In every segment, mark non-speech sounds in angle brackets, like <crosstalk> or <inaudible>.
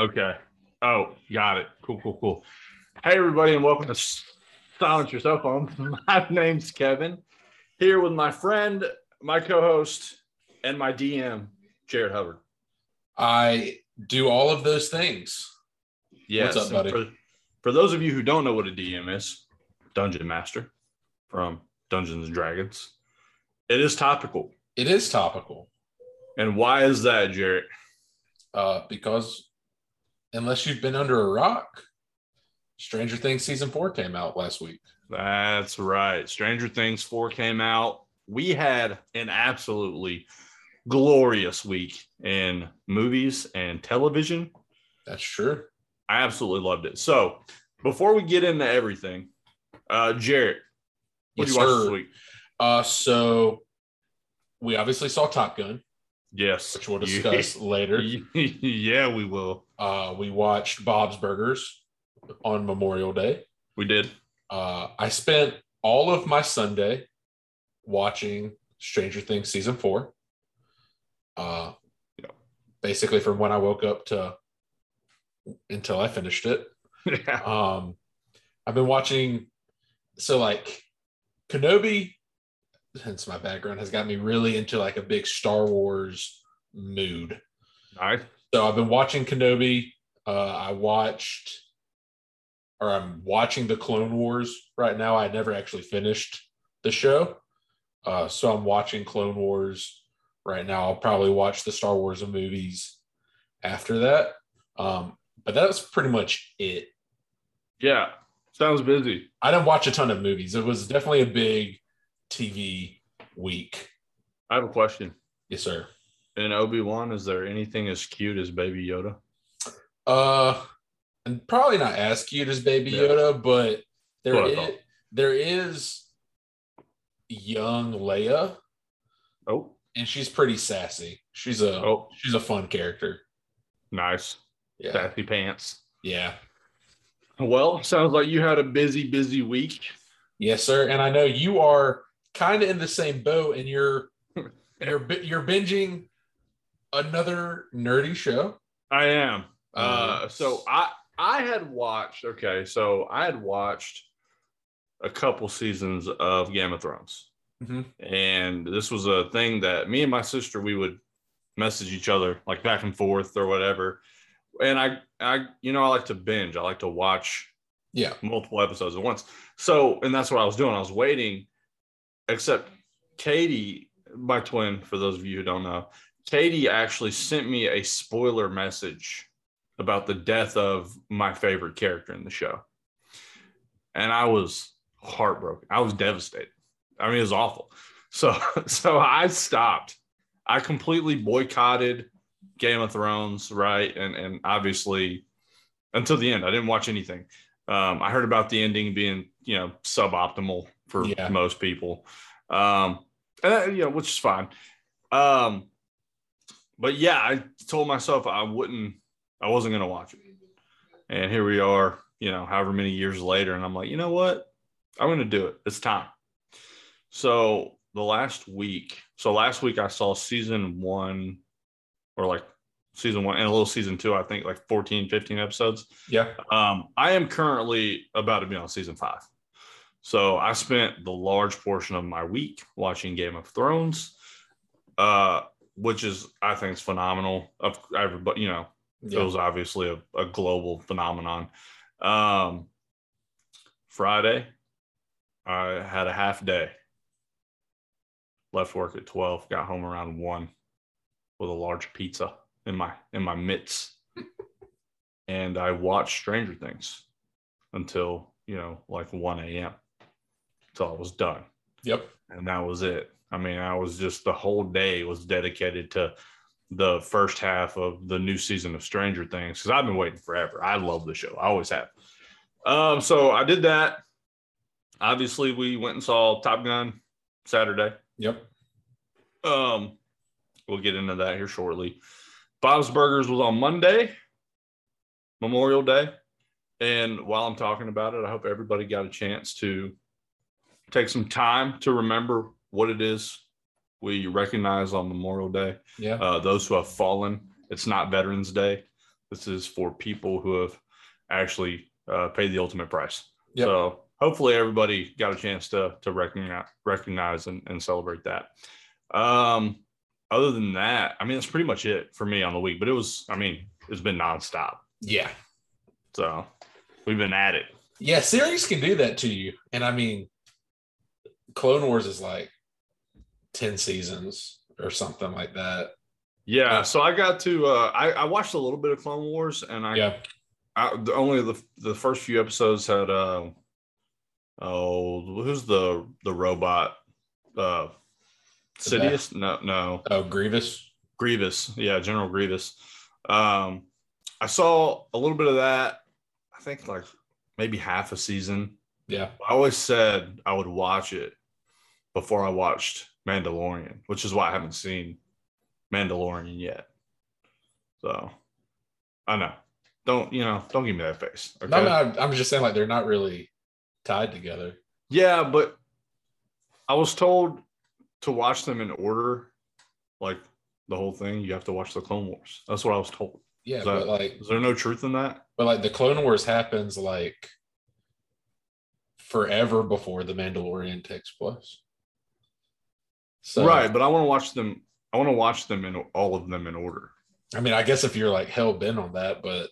Okay. Oh, got it. Cool, cool, cool. Hey, everybody, and welcome to Silence Your Cell <laughs> Phone. My name's Kevin, here with my friend, my co host, and my DM, Jared Hubbard. I do all of those things. Yes. What's up, buddy? For, for those of you who don't know what a DM is, Dungeon Master from Dungeons and Dragons. It is topical. It is topical And why is that, Jared? uh, because unless you've been under a rock, Stranger Things season four came out last week. That's right. Stranger Things 4 came out. We had an absolutely glorious week in movies and television. That's true. I absolutely loved it. So, before we get into everything, uh Jared, what Yes, did you watch sir. this week? Uh, so we obviously saw Top Gun, Yes. which we'll <laughs> discuss later. <laughs> yeah, we will. Uh, we watched Bob's Burgers on Memorial Day. We did. Uh, I spent all of my Sunday watching Stranger Things season four. Uh, Yeah. basically from when I woke up to until I finished it. <laughs> Yeah. Um, I've been watching, so like Kenobi, hence my background, has got me really into like a big Star Wars mood. Nice. So I've been watching Kenobi. Uh, I watched, or I'm watching the Clone Wars right now. I never actually finished the show, uh, so I'm watching Clone Wars right now. I'll probably watch the Star Wars movies after that. Um, but that's pretty much it. Yeah. Sounds busy. I didn't watch a ton of movies. It was definitely a big TV week. I have a question. Yes, sir. In Obi-Wan, is there anything as cute as Baby Yoda? Uh, and probably not as cute as Baby Yeah. Yoda, but there is, there is young Leia, Oh, and she's pretty sassy. She's a oh, she's a fun character. nice. Yeah, Sassy pants. yeah, Well, sounds like you had a busy, busy week. yes, sir. And I know you are kind of in the same boat, and you're <laughs> you're you're binging another nerdy show. I am. Uh, Uh, so I I had watched. Okay, so I had watched a couple seasons of Game of Thrones, Mhm. and this was a thing that me and my sister we would message each other like back and forth or whatever. And I I you know I like to binge. I like to watch Yeah, multiple episodes at once. So, and that's what I was doing. I was waiting, except Katie, my twin, for those of you who don't know, Katie actually sent me a spoiler message about the death of my favorite character in the show. And I was heartbroken. I was devastated. I mean, it was awful. So, <laughs> so I stopped. I completely boycotted Game of Thrones, right? And and obviously until the end, I didn't watch anything. Um, I heard about the ending being, you know, suboptimal for Yeah. most people, um, and that, you know, which is fine. Um, but yeah, I told myself I wouldn't, I wasn't going to watch it, and here we are, you know, however many years later, and I'm like, you know what, I'm going to do it. It's time. So the last week, so last week I saw season one, or like season one and a little season two, I think like 14, 15 episodes. yeah. Um, I am currently about to be on season five. So I spent the large portion of my week watching Game of Thrones, uh, which is I think is phenomenal. Of everybody, you know, it was obviously a, a global phenomenon. Um, Friday, I had a half day. Left work at twelve, got home around one, with a large pizza in my in my mitts, <laughs> and I watched Stranger Things until you know like one a.m. Until I was done Yep. and that was it. I mean, I was just the whole day was dedicated to the first half of the new season of Stranger Things because I've been waiting forever. I love the show. I always have. Um, so I did that. Obviously, we went and saw Top Gun Saturday. Yep. Um, we'll get into that here shortly. Bob's Burgers was on Monday, Memorial Day. And while I'm talking about it, I hope everybody got a chance to take some time to remember what it is we recognize on Memorial Day. Yeah. Uh, those who have fallen. It's not Veterans Day. This is for people who have actually uh, paid the ultimate price. Yep. So hopefully everybody got a chance to to recognize recognize and, and celebrate that. Um, other than that, I mean, that's pretty much it for me on the week. But it was, I mean, it's been nonstop. Yeah. So we've been at it. Yeah, series can do that to you. And I mean, Clone Wars is like 10 seasons or something like that. Yeah. So I got to uh I, I watched a little bit of Clone Wars and I, Yeah. I the, only the the first few episodes had uh oh who's the the robot uh Sidious? No, no. Oh, Grievous. Grievous. Yeah, General Grievous. Um I saw a little bit of that. I think like maybe half a season. Yeah. I always said I would watch it before I watched Mandalorian, which is why I haven't seen Mandalorian yet. So I know. Don't you know? Don't give me that face. Okay. No, no, I'm- just saying like they're not really tied together. Yeah, but I was told to watch them in order, like the whole thing. You have to watch the Clone Wars. That's what I was told. Yeah, Is but that- like Is there no truth in that? but like the Clone Wars happens like forever before the Mandalorian takes place. So right, but I want to watch them. I want to watch them in all of them in order. I mean, I guess if you're like hell bent on that, but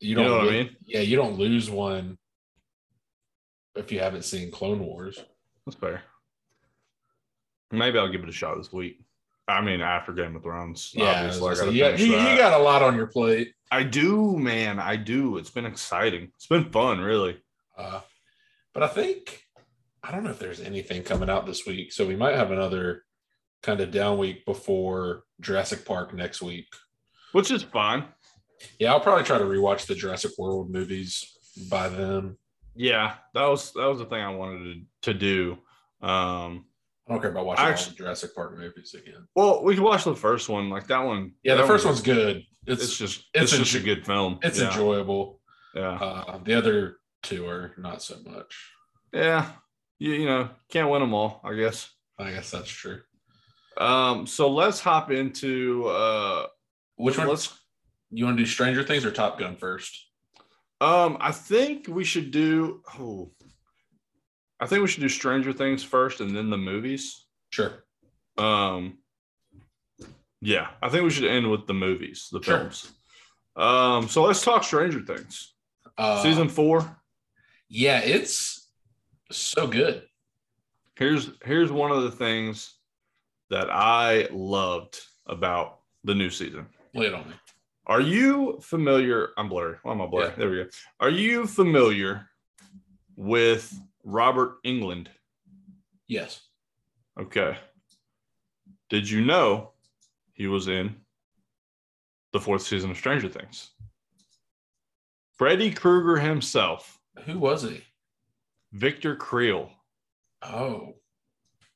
you You, don't know what I mean? Yeah, you don't lose one if you haven't seen Clone Wars. That's fair. Maybe I'll give it a shot this week. I mean, after Game of Thrones. Yeah, I obviously, I gotta say, you, you, you got a lot on your plate. I do, man. I do. It's been exciting. It's been fun, really. Uh, but I think I don't know if there's anything coming out this week, so we might have another kind of down week before Jurassic Park next week. Which is fine. Yeah, I'll probably try to rewatch the Jurassic World movies by then. Yeah, that was that was the thing I wanted to, to do. Um, I don't care about watching all the Jurassic Park movies again. well, we can watch the first one. Like that one. Yeah, the first one- one's good. It's It's just it's it's, just a good film. it's yeah, enjoyable. Yeah, Uh, the other two are not so much. yeah. You you know can't win them all. I guess. I guess that's true. Um, so let's hop into uh, Which one? Let's. You want to do Stranger Things or Top Gun first? Um, I think we should do. Oh, I think we should do Stranger Things first, and then the movies. Sure. Um, yeah, I think we should end with the movies, the Sure. films. Um, so let's talk Stranger Things, Uh, season four. Yeah, it's so good. Here's here's one of the things that I loved about the new season. Lay it on me. Are you familiar? I'm blurry. Why am I blurry? Yeah. There we go. Are you familiar with Robert Englund? Yes. Okay. Did you know he was in the fourth season of Stranger Things? Freddy Krueger himself, Who was he? Victor Creel. Oh,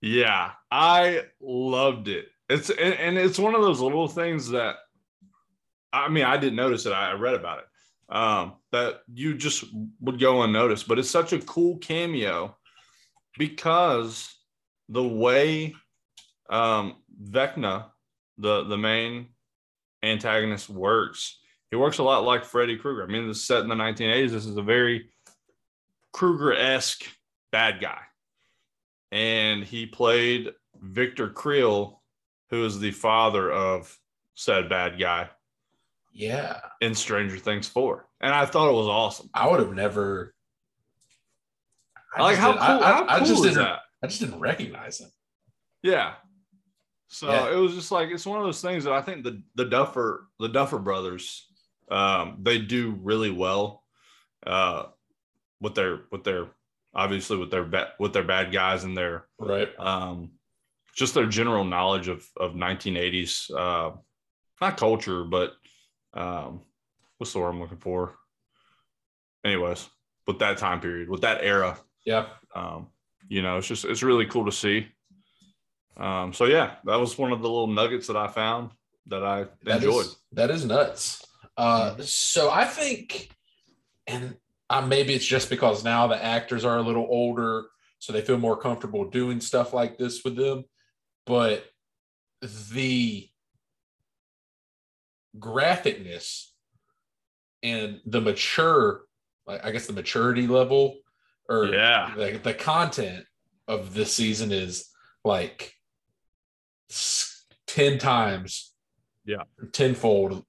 Yeah, I loved it. It's and, and it's one of those little things that I mean, I didn't notice it. I read about it. Um, that you just would go unnoticed, but it's such a cool cameo because the way um Vecna, the the main antagonist, works, he works a lot like Freddy Krueger. I mean, this is set in the 1980s. This is a very Krueger-esque bad guy and he played Victor Creel, who is the father of said bad guy yeah. in Stranger Things 4. And I thought it was awesome. I would have never. I like just how didn't- cool, I, I- how I just is didn't. that? I just didn't recognize him. Yeah. So Yeah. it was just like it's one of those things that I think the the Duffer the Duffer brothers um they do really well uh with their with their obviously with their ba- with their bad guys and their Right. um, just their general knowledge of of 1980s, uh, not culture, but um, what's the word I'm looking for? Anyways, with that time period, with that era, Yeah. um, you know, it's just it's really cool to see. Um, so yeah, that was one of the little nuggets that I found that I That enjoyed. is- that is nuts. Uh, so I think, and uh, maybe it's just because now the actors are a little older, so they feel more comfortable doing stuff like this with them. But the graphicness and the mature, like I guess the maturity level or Yeah. the, the content of this season is like 10 times Yeah. tenfold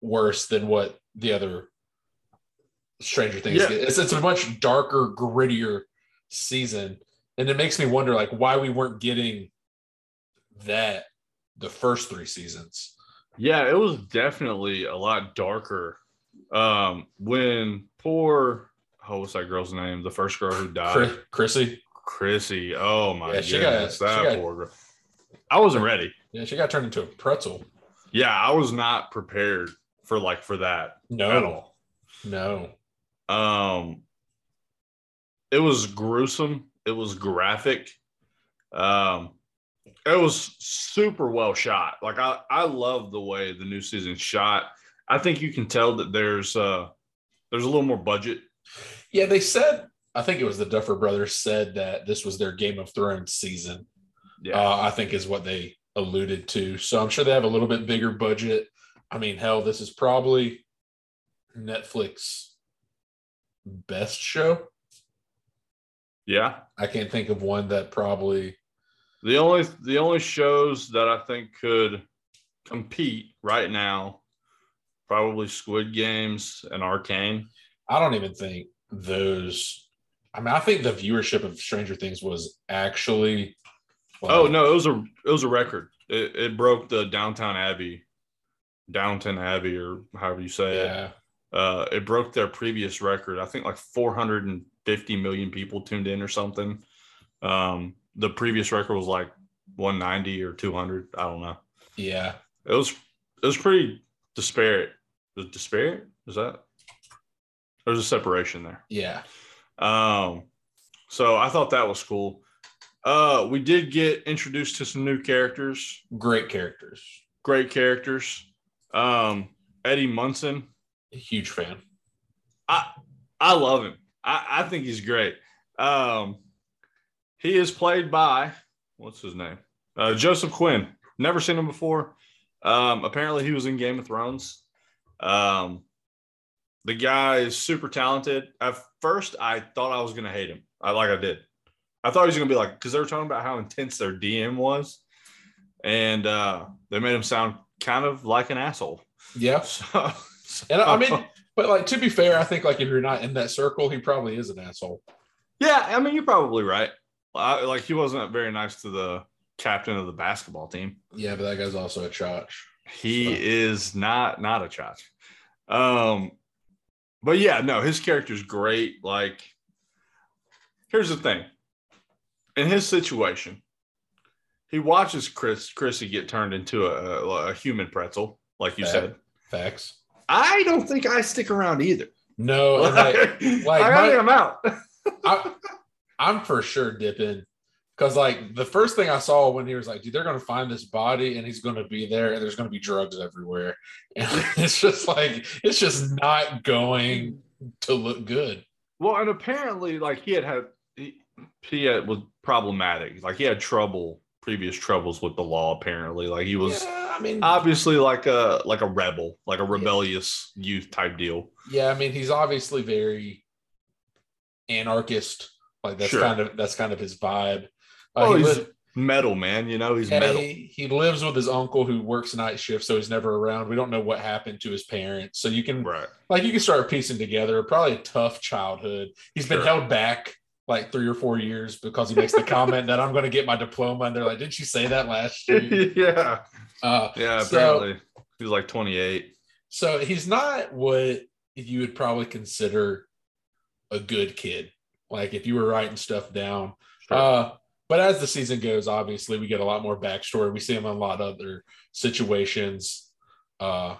worse than what the other stranger things Yeah. It's, it's a much darker grittier season and it makes me wonder like why we weren't getting that the first three seasons Yeah, it was definitely a lot darker. Um, when poor oh, what's that girl's name? The first girl who died, Chris, Chrissy Chrissy. Oh my Yeah, she got- goodness, she that got- poor girl. I wasn't ready. yeah she got turned into a pretzel Yeah, I was not prepared for like for that at no all. no Um, it was gruesome. It was graphic. Um, it was super well shot. Like I, I love the way the new season shot. I think you can tell that there's uh there's a little more budget. Yeah, they said, I think it was the Duffer Brothers said that this was their Game of Thrones season. Yeah, Uh, I think is what they alluded to. So I'm sure they have a little bit bigger budget. I mean, hell, this is probably Netflix best show. yeah. I can't think of one that probably. The only the only shows that I think could compete right now, probably Squid Games and Arcane. I don't even think those. I mean, I think the viewership of Stranger Things was actually. Oh no, it was a it was a record. It, it broke the Downtown Abbey, Downton Abbey, or however you say it. Uh, it broke their previous record. I think like 450 million people tuned in or something. Um, the previous record was like 190 or 200. I don't know. yeah. It was it was pretty disparate. Was disparate? Is that there's a separation there? Yeah. Um, so I thought that was cool. Uh, we did get introduced to some new characters, Great characters. great characters. Um, Eddie Munson, Huge fan. I I love him. I, I think he's great. Um, he is played by what's his name? Uh, Joseph Quinn. Never seen him before. Um, apparently he was in Game of Thrones. Um, the guy is super talented. At first, I thought I was gonna hate him. I like I did. I thought he was gonna be like because they were talking about how intense their DM was, and uh, they made him sound kind of like an asshole. Yeah. <laughs> So, And I mean, <laughs> but like to be fair, I think like if you're not in that circle, he probably is an asshole. Yeah, I mean, you're probably right. I, like he wasn't very nice to the captain of the basketball team. Yeah, but that guy's also a chotch. He So- is not not a chotch. Um, but yeah, no, his character's great. Like, here's the thing: in his situation, he watches Chris Chrissy get turned into a, a, a human pretzel, like you Fact. said. Facts. I don't think I stick around either. No, <laughs> and like like I my- am out. <laughs> I, I'm for sure dipping because like the first thing I saw when he was like, dude, they're gonna find this body and he's gonna be there and there's gonna be drugs everywhere. <laughs> And it's just like it's just not going to look good. Well, and apparently, like he had had he, he had, was problematic. Like he had trouble, previous troubles with the law. Apparently, like he was yeah, I mean, obviously like a like a rebel, like a rebellious youth type deal. yeah, I mean, he's obviously very anarchist. Like that's Sure. kind of that's kind of his vibe. Uh, Oh, he he's li- metal, man. You know, he's yeah, metal. he, he lives with his uncle who works night shift, so he's never around. We don't know what happened to his parents, so you can Right. like you can start piecing together. Probably a tough childhood. He's been held back like three or four years because he makes the comment that I'm going to get my diploma, and they're like, "Didn't you say that last year?" <laughs> yeah. Uh, Yeah. So- Apparently, he was like 28. so he's not what you would probably consider a good kid. Like if you were writing stuff down. Sure. Uh, but as the season goes, obviously we get a lot more backstory. We see him in a lot of other situations. Uh,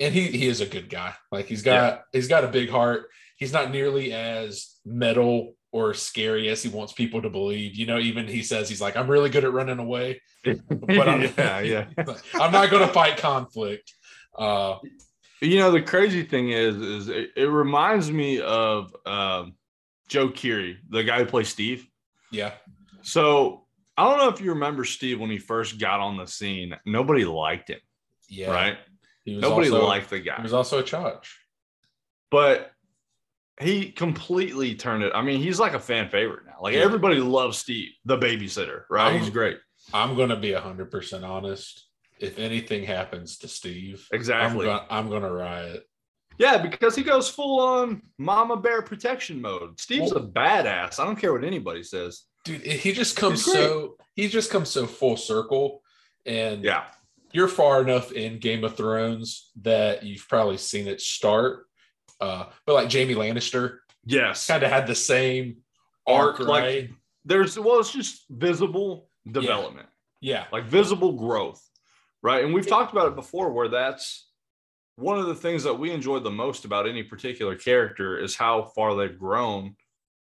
and he he is a good guy. Like he's got he's got a big heart. He's not nearly as metal or scary as he wants people to believe. You know, even he says he's like, I'm really good at running away, but I'm, <laughs> yeah, yeah. <laughs> I'm not going to fight conflict. Uh, You know, the crazy thing is, is it, it reminds me of um, Joe Keery, the guy who plays Steve. yeah, So I don't know if you remember Steve when he first got on the scene. Nobody liked him, yeah, right? He was Nobody also, liked the guy. He was also a charge. but he completely turned it. I mean, he's like a fan favorite now. Like Yeah. everybody loves Steve, the babysitter, right? I'm- he's great. I'm gonna be hundred percent honest. If anything happens to Steve, Exactly. I'm I'm gonna riot. Yeah, because he goes full on mama bear protection mode. Steve's a badass. I don't care what anybody says. Dude, he just comes so he just comes so full circle. And Yeah. you're far enough in Game of Thrones that you've probably seen it start. Uh, but like Jaime Lannister Yes. kind of had the same arc, Arc, like- right? There's well, it's just visible development. yeah. like visible growth, right? And we've talked about it before where that's one of the things that we enjoy the most about any particular character is how far they've grown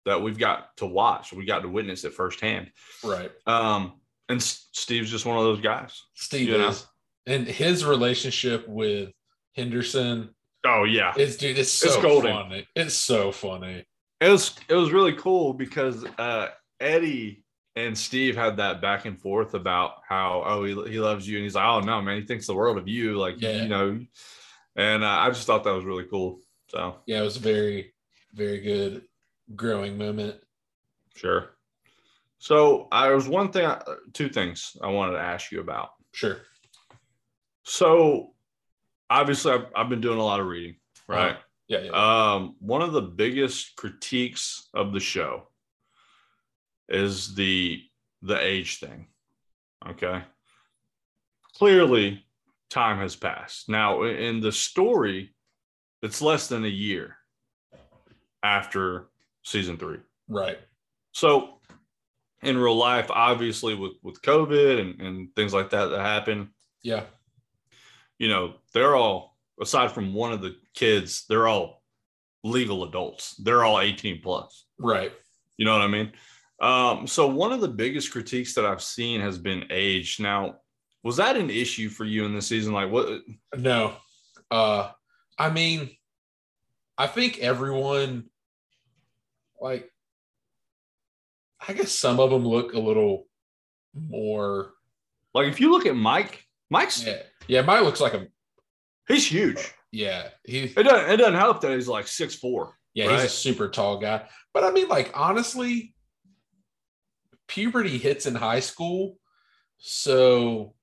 that we've got to watch. We got to witness it firsthand. Right. Um, and Steve's just one of those guys. Steve You know? is. And his relationship with Henderson Oh yeah. is dude, it's so It's golden. funny. It's so funny. It was it was really cool because uh Eddie and Steve had that back and forth about how oh he, he loves you and he's like oh no man he thinks the world of you like Yeah. you know and uh, I just thought that was really cool so Yeah, it was a very, very good growing moment. Sure. So I was one thing, uh, two things I wanted to ask you about. Sure. So obviously, I've, I've been doing a lot of reading, right? Yeah, yeah. Um, one of the biggest critiques of the show is the the age thing. Okay. Clearly, time has passed. Now, in the story, it's less than a year after season three. right. So in real life, obviously with, with COVID and, and things like that that happen, Yeah. You know, they're all aside from one of the kids, they're all legal adults. They're all 18 plus. Right. You know what I mean? Um, so one of the biggest critiques that I've seen has been age. Now, was that an issue for you in this season? Like what No. Uh I mean, I think everyone like I guess some of them look a little more like if you look at Mike, Mike's yeah. Yeah, mine looks like a he's huge. yeah, he It doesn't it doesn't help that he's like six four. yeah, he's a super tall guy. But I mean like honestly puberty hits in high school. So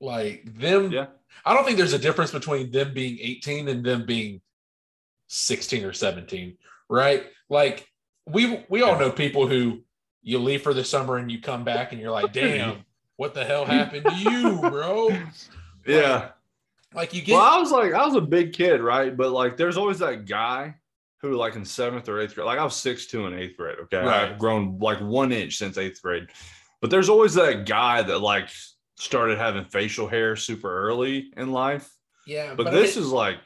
like them Yeah. I don't think there's a difference between them being 18 and them being 16 or 17, right? Like we we all know people who you leave for the summer and you come back and you're like, damn, what the hell happened to you, bro? <laughs> Yeah. Like you get Well, I was like, I was a big kid, right? But like, there's always that guy who, like, in seventh or eighth grade, like, I was six two in eighth grade. Okay, Right. I've grown like one inch since eighth grade. But there's always that guy that like started having facial hair super early in life. yeah, But, I this mean, is like,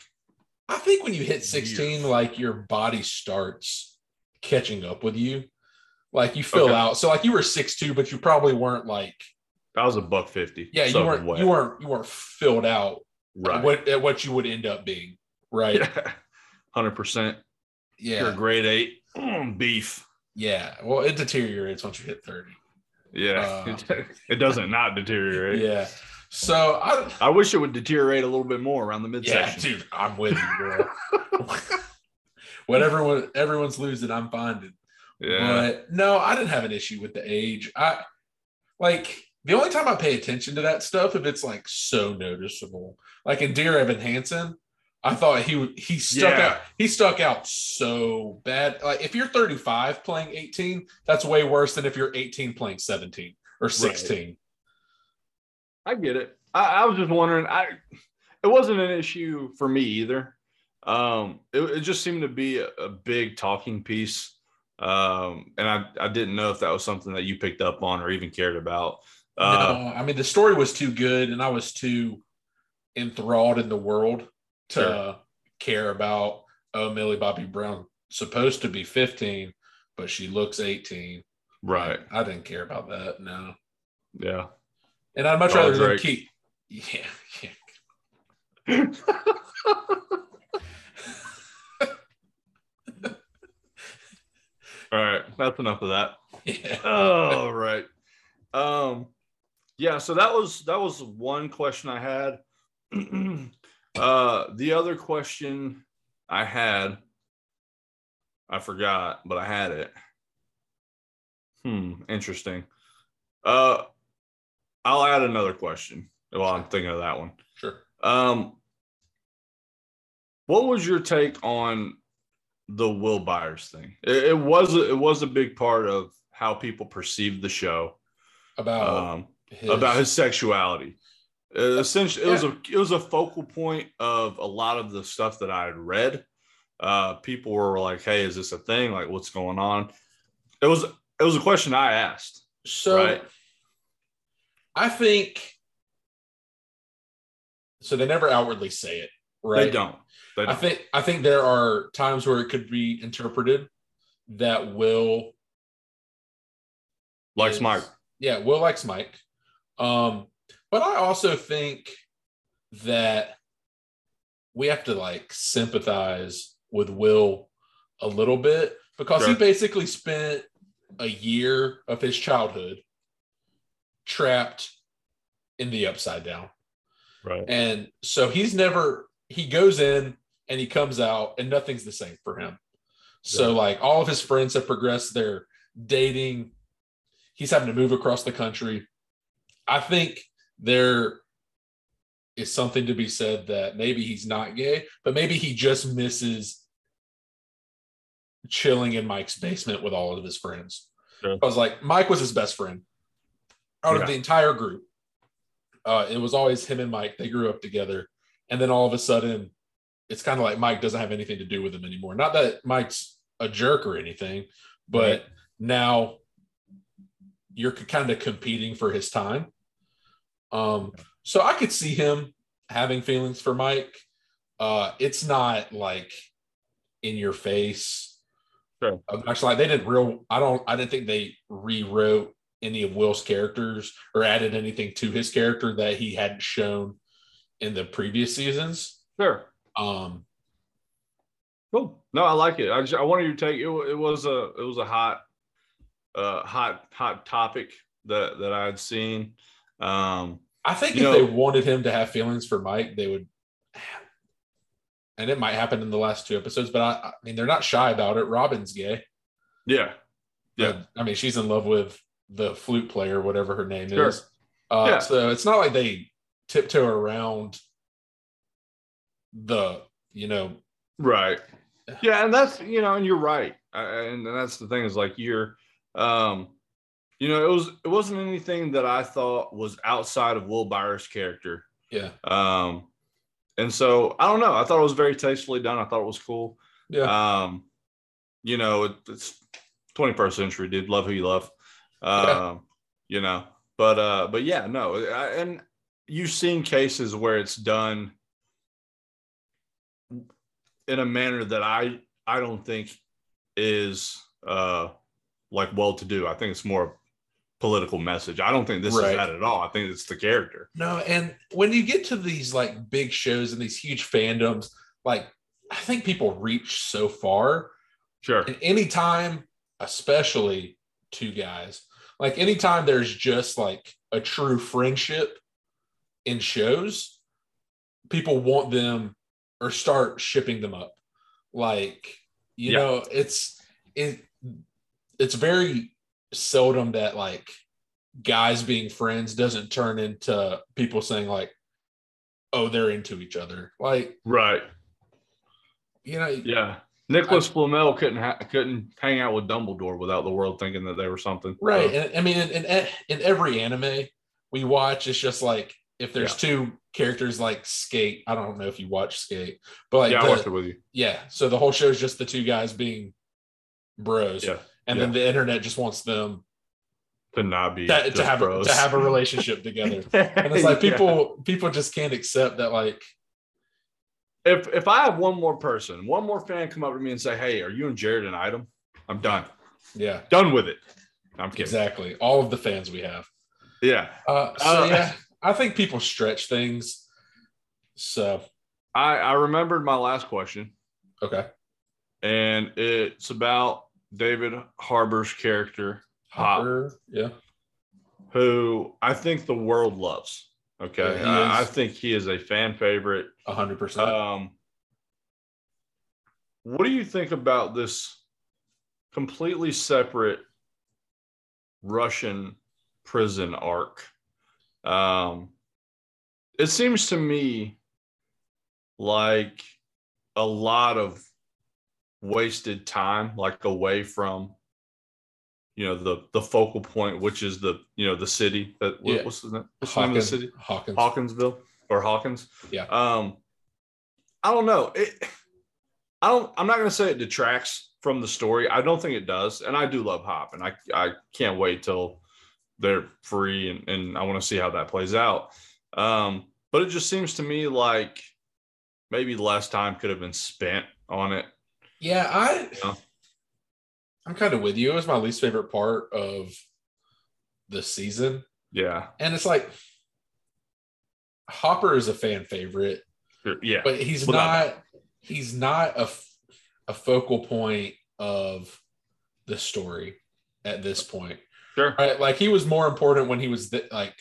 I think when you hit 16, Years. like your body starts catching up with you. Like you fill Okay. out. So like you were 6'2, but you probably weren't like, I was a buck fifty. yeah, you weren't you weren't you weren't filled out right. at what at what you would end up being. Right. Yeah, hundred percent. Yeah. You're a grade eight mm, beef. Yeah. Well, it deteriorates once you hit 30. Yeah, Uh, <laughs> it doesn't not deteriorate. Yeah. So I I wish it would deteriorate a little bit more around the midsection. yeah, dude, I'm with you, bro. <laughs> what everyone everyone's losing, I'm finding. yeah. But no, I didn't have an issue with the age. I like the only time I pay attention to that stuff if it's like so noticeable. Like in Dear Evan Hansen, I thought he he stuck Yeah. out he stuck out so bad. Like if you're 35 playing 18, that's way worse than if you're 18 playing 17 or 16. I get it. I, I was just wondering. I it wasn't an issue for me either. Um, it, it just seemed to be a, a big talking piece, um, and I I didn't know if that was something that you picked up on or even cared about. Uh, no, I mean the story was too good and I was too enthralled in the world to Sure. care about oh Millie Bobby Brown supposed to be 15, but she looks 18. Right. I didn't care about that. No. Yeah. And I'd much Oh, rather Drake. keep yeah, yeah. <laughs> All right. That's enough of that. Yeah. All right. Um, yeah. So that was that was one question I had. <clears throat> Uh, the other question I had, I forgot, but I had it. Hmm, interesting. Uh, I'll add another question while I'm thinking of that one. Sure. Um, what was your take on the Will Byers thing? It, it was it was a big part of how people perceived the show About um, his, about his sexuality. Uh, essentially, it was a it was a focal point of a lot of the stuff that I had read. Uh, people were like, "Hey, is this a thing? Like, what's going on?" It was it was a question I asked. so right. I think so they never outwardly say it, right? They don't. They I don't. think I think there are times where it could be interpreted that Will Likes is- Mike. Yeah, Will likes Mike. Um, but I also think that we have to like sympathize with Will a little bit because he basically spent a year of his childhood trapped in the upside down. Right. And so he's never he goes in and he comes out and nothing's the same for him. So Yeah. like all of his friends have progressed they're dating. He's having to move across the country. I think there is something to be said that maybe he's not gay, but maybe he just misses chilling in Mike's basement with all of his friends. Sure. I was like, Mike was his best friend out Yeah. of the entire group. Uh, it was always him and Mike. They grew up together. And then all of a sudden, it's kind of like Mike doesn't have anything to do with him anymore. Not that Mike's a jerk or anything, but Right. now you're kind of competing for his time. Um, so I could see him having feelings for Mike. Uh, it's not like in your face. Sure. Actually, like, they didn't real. I don't. I didn't think they rewrote any of Will's characters or added anything to his character that he hadn't shown in the previous seasons. Sure. Um, Cool. No, I like it. I just I wanted you to take it. It was a it was a hot, uh, hot hot topic that that I had seen. Um, I think You if they wanted him to have feelings for Mike, they would. And it might happen in the last two episodes, but I, I mean, they're not shy about it. Robin's gay. yeah. Yeah. I mean, she's in love with the flute player, whatever her name Sure. is. Uh, Yeah. So it's not like they tiptoe around the, you know, Right. Yeah, and that's you know, and you're right, and that's the thing is like you're, um, you know, it was it wasn't anything that I thought was outside of Will Byers' character, yeah, um, and so I don't know. I thought it was very tastefully done. I thought it was cool. yeah, Um, you know, it, it's 21st century, dude. Love who you love. Um, Yeah. you know, but uh, but yeah, no, I, and you've seen cases where it's done in a manner that I I don't think is uh like well to do. I think it's more political message. I don't think this Right. is that at all. I think it's the character. No, and when you get to these like big shows and these huge fandoms, like I think people reach so far. Sure. And anytime, especially two guys, like anytime there's just like a true friendship in shows, people want them or start shipping them up. Like, you Yeah. know, it's it it's very seldom that like guys being friends doesn't turn into people saying like, oh, they're into each other. Like, Right. you know, Yeah. Nicholas Flamel couldn't ha- couldn't hang out with Dumbledore without the world thinking that they were something. Right. So, And I mean, in, in, in every anime we watch, it's just like if there's two characters like Skate, I don't know if you watch Skate, but like, yeah, I watched it with you. yeah. So the whole show is just the two guys being bros. Yeah. And then the internet just wants them To not be to, to have bros. to have a relationship together. <laughs> And it's like Yeah. people people just can't accept that like If if I have one more person, one more fan come up to me and say, "Hey, are you and Jared an item?" I'm done. yeah, Done with it. I'm kidding. exactly. All of the fans we have. Yeah. Uh, so Uh, yeah, I think people stretch things. So I I remembered my last question, okay. and it's about David Harbour's character, Hop. Yeah. who I think the world loves. Okay, Yeah, I, I think he is a fan favorite. hundred percent. Um, what do you think about this completely separate Russian prison arc? Um, it seems to me like a lot of wasted time, like away from you know the the focal point, which is the you know the city that what- Yeah. what's the, name- what's the name of the city? Hawkins. Hawkinsville or Hawkins. Yeah. Um, I don't know. It, I don't. I'm not going to say it detracts from the story. I don't think it does, and I do love Hop, and I I can't wait till they're free, and and I want to see how that plays out. Um, but it just seems to me like maybe less time could have been spent on it. Yeah, I Yeah. I'm kind of with you. It was my least favorite part of the season. Yeah. And it's like Hopper is a fan favorite, Yeah. but he's Without not he's not a a focal point of the story at this point. Sure. Right? Like he was more important when he was the, like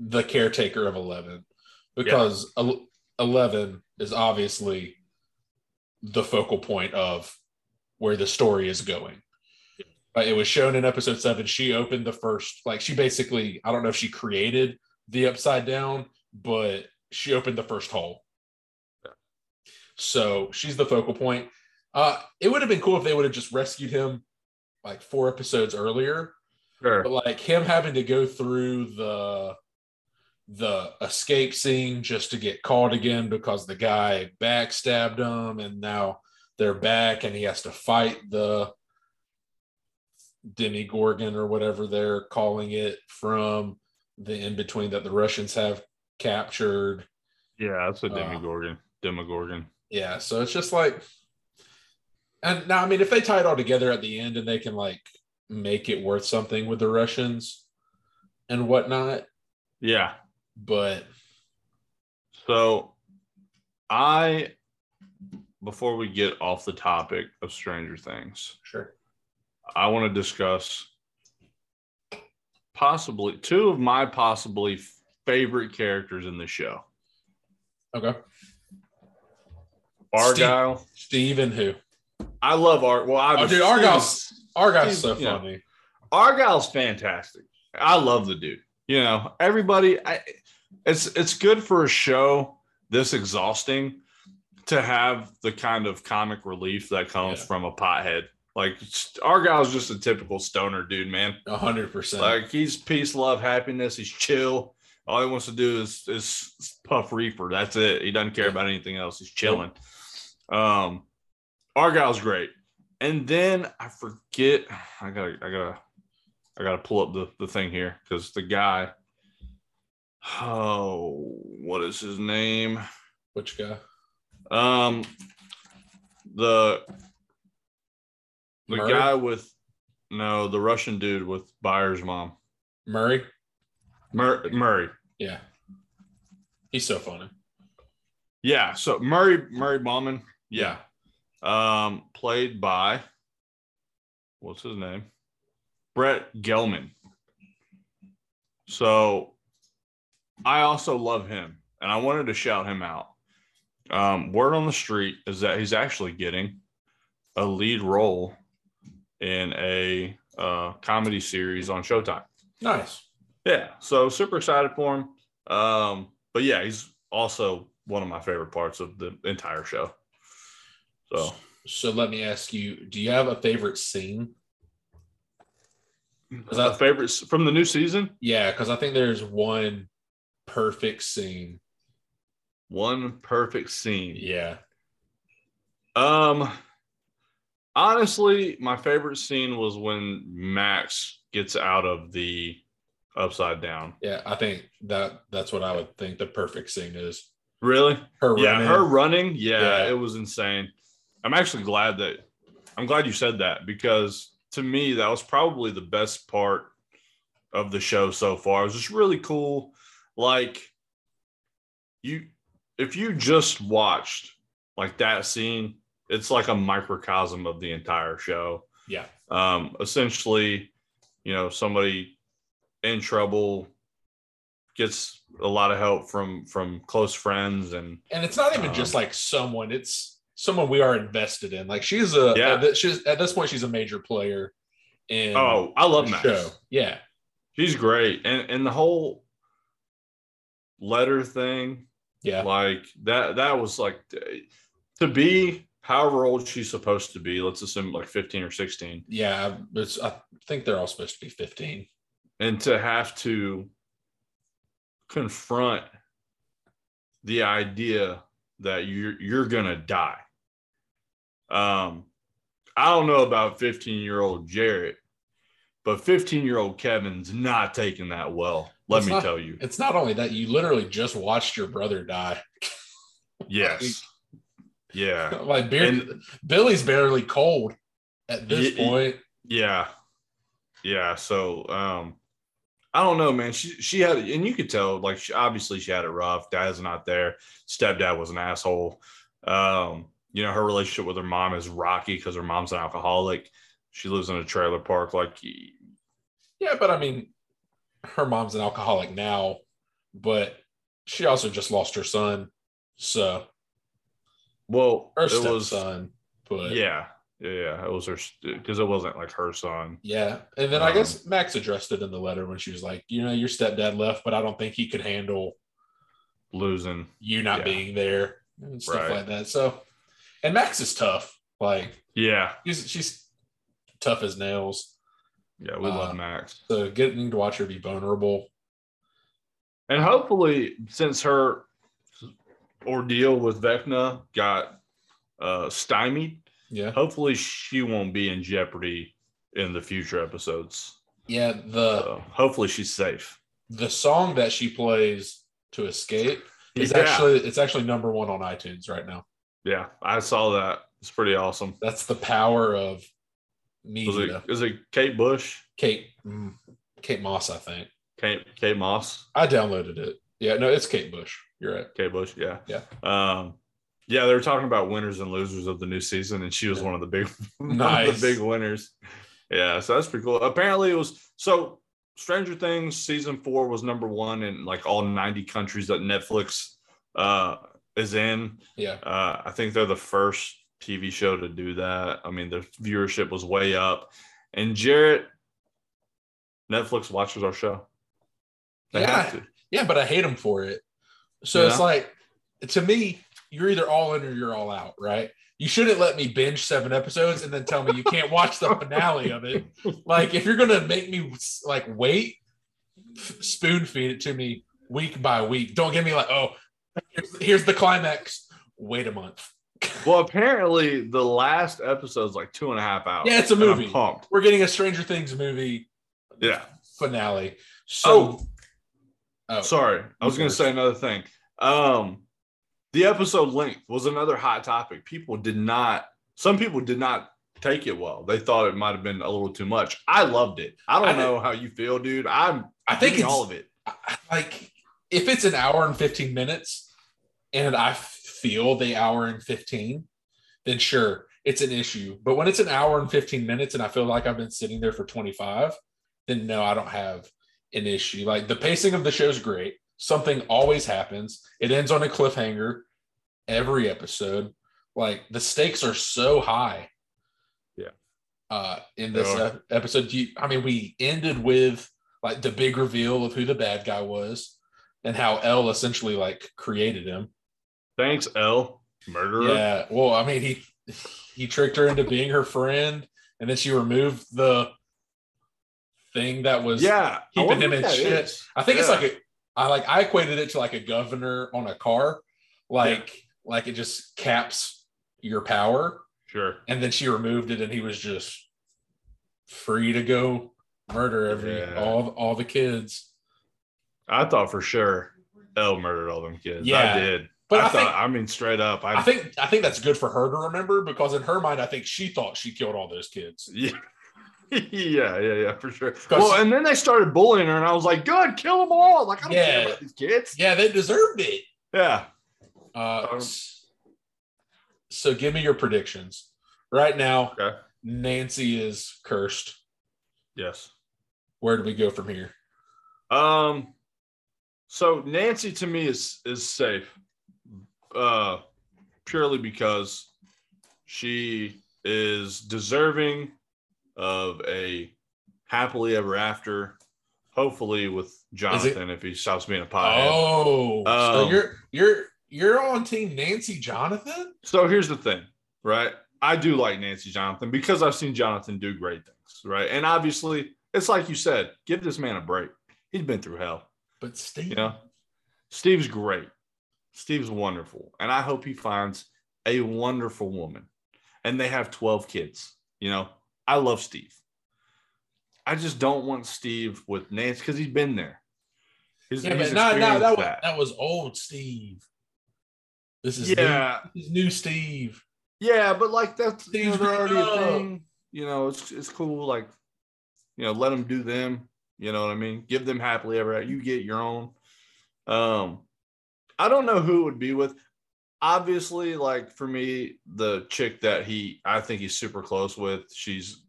the caretaker of 11 because el- 11 is obviously the focal point of where the story is going. But it was shown in episode 7 she opened the first like she basically I don't know if she created the upside down but she opened the first hole. So she's the focal point. Uh it would have been cool if they would have just rescued him like four episodes earlier Sure. but like him having to go through the the escape scene just to get caught again because the guy backstabbed him and now they're back and he has to fight the demi gorgon or whatever they're calling it from the in between that the russians have captured Yeah, that's a Uh, Demogorgon. Demogorgon. yeah so it's just like and now i mean if they tie it all together at the end and they can like make it worth something with the russians and whatnot Yeah. But So I before we get off the topic of Stranger Things, sure I want to discuss possibly two of my possibly favorite characters in the show. okay Argyle. Steven who I love Art. Well, I oh dude argyle's argyle's so Steve, funny Argyle's fantastic. I love the dude. You know, everybody. I, it's it's good for a show this exhausting to have the kind of comic relief that comes Yeah. from a pothead. Like our Argyle's just a typical stoner dude, man. a hundred percent Like he's peace, love, happiness. He's chill. All he wants to do is is puff reefer. That's it. He doesn't care about anything else. He's chilling. Um, Argyle's great. And then I forget. I gotta. I gotta. I gotta pull up the the thing here because the guy. Oh, what is his name? which guy? Um, the the Murray? guy with no, the Russian dude with Byers' mom, murray? Mur- Murray. yeah. He's so funny. Yeah, so Murray Murray Bauman, yeah, um, played by what's his name, Brett Gelman. So I also love him, and I wanted to shout him out. Um, word on the street is that he's actually getting a lead role in a uh, comedy series on Showtime. nice Yeah, so super excited for him. Um, but yeah, he's also one of my favorite parts of the entire show. So so let me ask you do you have a favorite scene is that favorites from the new season? yeah because i think there's one perfect scene One perfect scene. yeah Um honestly, my favorite scene was when Max gets out of the upside down. yeah i think that that's what i would think the perfect scene is Really? her yeah, running. her running. Yeah, Yeah. it was insane. I'm actually glad that I'm glad you said that because to me that was probably the best part of the show so far. It was just really cool. Like you if you just watched like that scene, it's like a microcosm of the entire show. yeah Um essentially, you know, somebody in trouble gets a lot of help from from close friends and And it's not even Um, just like someone; it's someone we are invested in. Like she's a Yeah. at, she's, at this point, she's a major player in oh, I love the Max. show. Yeah, She's great, and and the whole letter thing, yeah, like that that was like to be however old she's supposed to be. Let's assume like fifteen or sixteen, yeah. It's, I think they're all supposed to be fifteen. and to have to confront the idea that you're you're gonna die. Um, I don't know about 15 year old Jared, but 15 year old Kevin's not taking that well. Let It's me not- tell you. It's not only that you literally just watched your brother die. <laughs> Yes. Yeah. <laughs> like And- Billy's barely cold at this Ye- point. Yeah. Yeah. So um I don't know, man. She she had and you could tell, like she obviously she had it rough. Dad's not there. Stepdad was an asshole. Um, you know, her relationship with her mom is rocky because her mom's an alcoholic. She lives in a trailer park. Like Yeah, but I mean, her mom's an alcoholic now, but she also just lost her son. So well, her it was stepson. But yeah, yeah, yeah. It was her because it wasn't like her son. Yeah. And then I Um, guess Max addressed it in the letter when she was like, you know, your stepdad left, but I don't think he could handle Losing. you not Yeah. being there and stuff Right. like that. So, and Max is tough. Like, Yeah. she's, she's tough as nails. Yeah. We Uh, love Max. So, getting to watch her be vulnerable. And hopefully, since her ordeal with Vecna got uh, stymied, Yeah. hopefully she won't be in jeopardy in the future episodes. Yeah. The, So hopefully she's safe. the song that she plays to escape is yeah. actually, it's actually number one on iTunes right now. yeah, I saw that. It's pretty awesome. That's the power of It is it Kate Bush? Kate, mm, Kate Moss, I think. Kate Kate Moss? I downloaded it. Yeah. No, it's Kate Bush. You're right. Kate Bush, yeah. Yeah. Um yeah, they were talking about winners and losers of the new season, and she was Yeah. one of the big <laughs> one of Nice. the big winners. Yeah, so that's pretty cool. Apparently it was so Stranger Things season four was number one in like all 90 countries that Netflix uh is in. Yeah. Uh I think they're the first TV show to do that. I mean, the viewership was way up. And Jared, Netflix watches our show. They Yeah. to. Yeah, but I hate them for it. So it's like, to me, you're either all in or you're all out, right? You shouldn't let me binge seven episodes and then tell me you can't watch the finale of it. Like, if you're gonna make me like wait, f- spoon feed it to me week by week. Don't give me like, oh, here's, here's the climax. Wait a month. Well, apparently the last episode is like two and a half hours. Yeah, it's a movie. pumped. We're getting a Stranger Things movie Yeah. finale. So, oh, Sorry. I was gonna say another thing. Um the episode length was another hot topic. People did not some people did not take it well. They thought it might have been a little too much. I loved it. I don't I know how you feel, dude. I'm I think it's all of it. Like if it's an hour and 15 minutes and I feel the hour and 15, then sure, it's an issue. But when it's an hour and 15 minutes and I feel like I've been sitting there for 25, then no, I don't have an issue. Like the pacing of the show is great. Something always happens. It ends on a cliffhanger every episode. Like the stakes are so high. Yeah. Uh, in this They episode, Do you, I mean, we ended with like the big reveal of who the bad guy was and how El essentially like created him. Thanks, El. Murderer. Yeah. Well, I mean, he he tricked her into being her friend, and then she removed the thing that was. Yeah. Keeping him in shit. is. I think it's like a. I like I equated it to like a governor on a car, like like it just caps your power, Sure. and then she removed it, and he was just free to go murder every Yeah. all all the kids. I thought for sure El murdered all them kids. Yeah. I did. But I, I, thought, think I mean, straight up. I, I think I think that's good for her to remember because in her mind, I think she thought she killed all those kids. <laughs> Yeah. yeah, yeah, yeah, for sure. Well, and then they started bullying her, and I was like, "Good, kill them all!" Like, I don't Yeah. care about these kids. Yeah, they deserved it. Yeah, Uh, Um, so give me your predictions right now. Okay. Nancy is cursed. yes. Where do we go from here? Um, So Nancy to me is is safe, uh, purely because she is deserving of a happily ever after. Hopefully with Jonathan if he stops being a pothead. Oh, so Um, you're you're you're on team Nancy Jonathan? So here's the thing, right? I do like Nancy Jonathan because I've seen Jonathan do great things, right? And obviously, it's like you said, give this man a break. He's been through hell. But Steve, You know, Steve's great. Steve's wonderful. And I hope he finds a wonderful woman. And they have 12 kids. You know, I love Steve. I just don't want Steve with Nancy because he's been there. He's, yeah, he's but no, no, experienced that was that was old Steve. This is Yeah. new, this is new Steve. Yeah, but like that's you know, already grown a thing. You know, it's it's cool. Like, you know, let them do them. You know what I mean? Give them happily ever. after. You get your own. Um, I don't know who it would be with. Obviously, like for me, the chick that he I think he's super close with, she's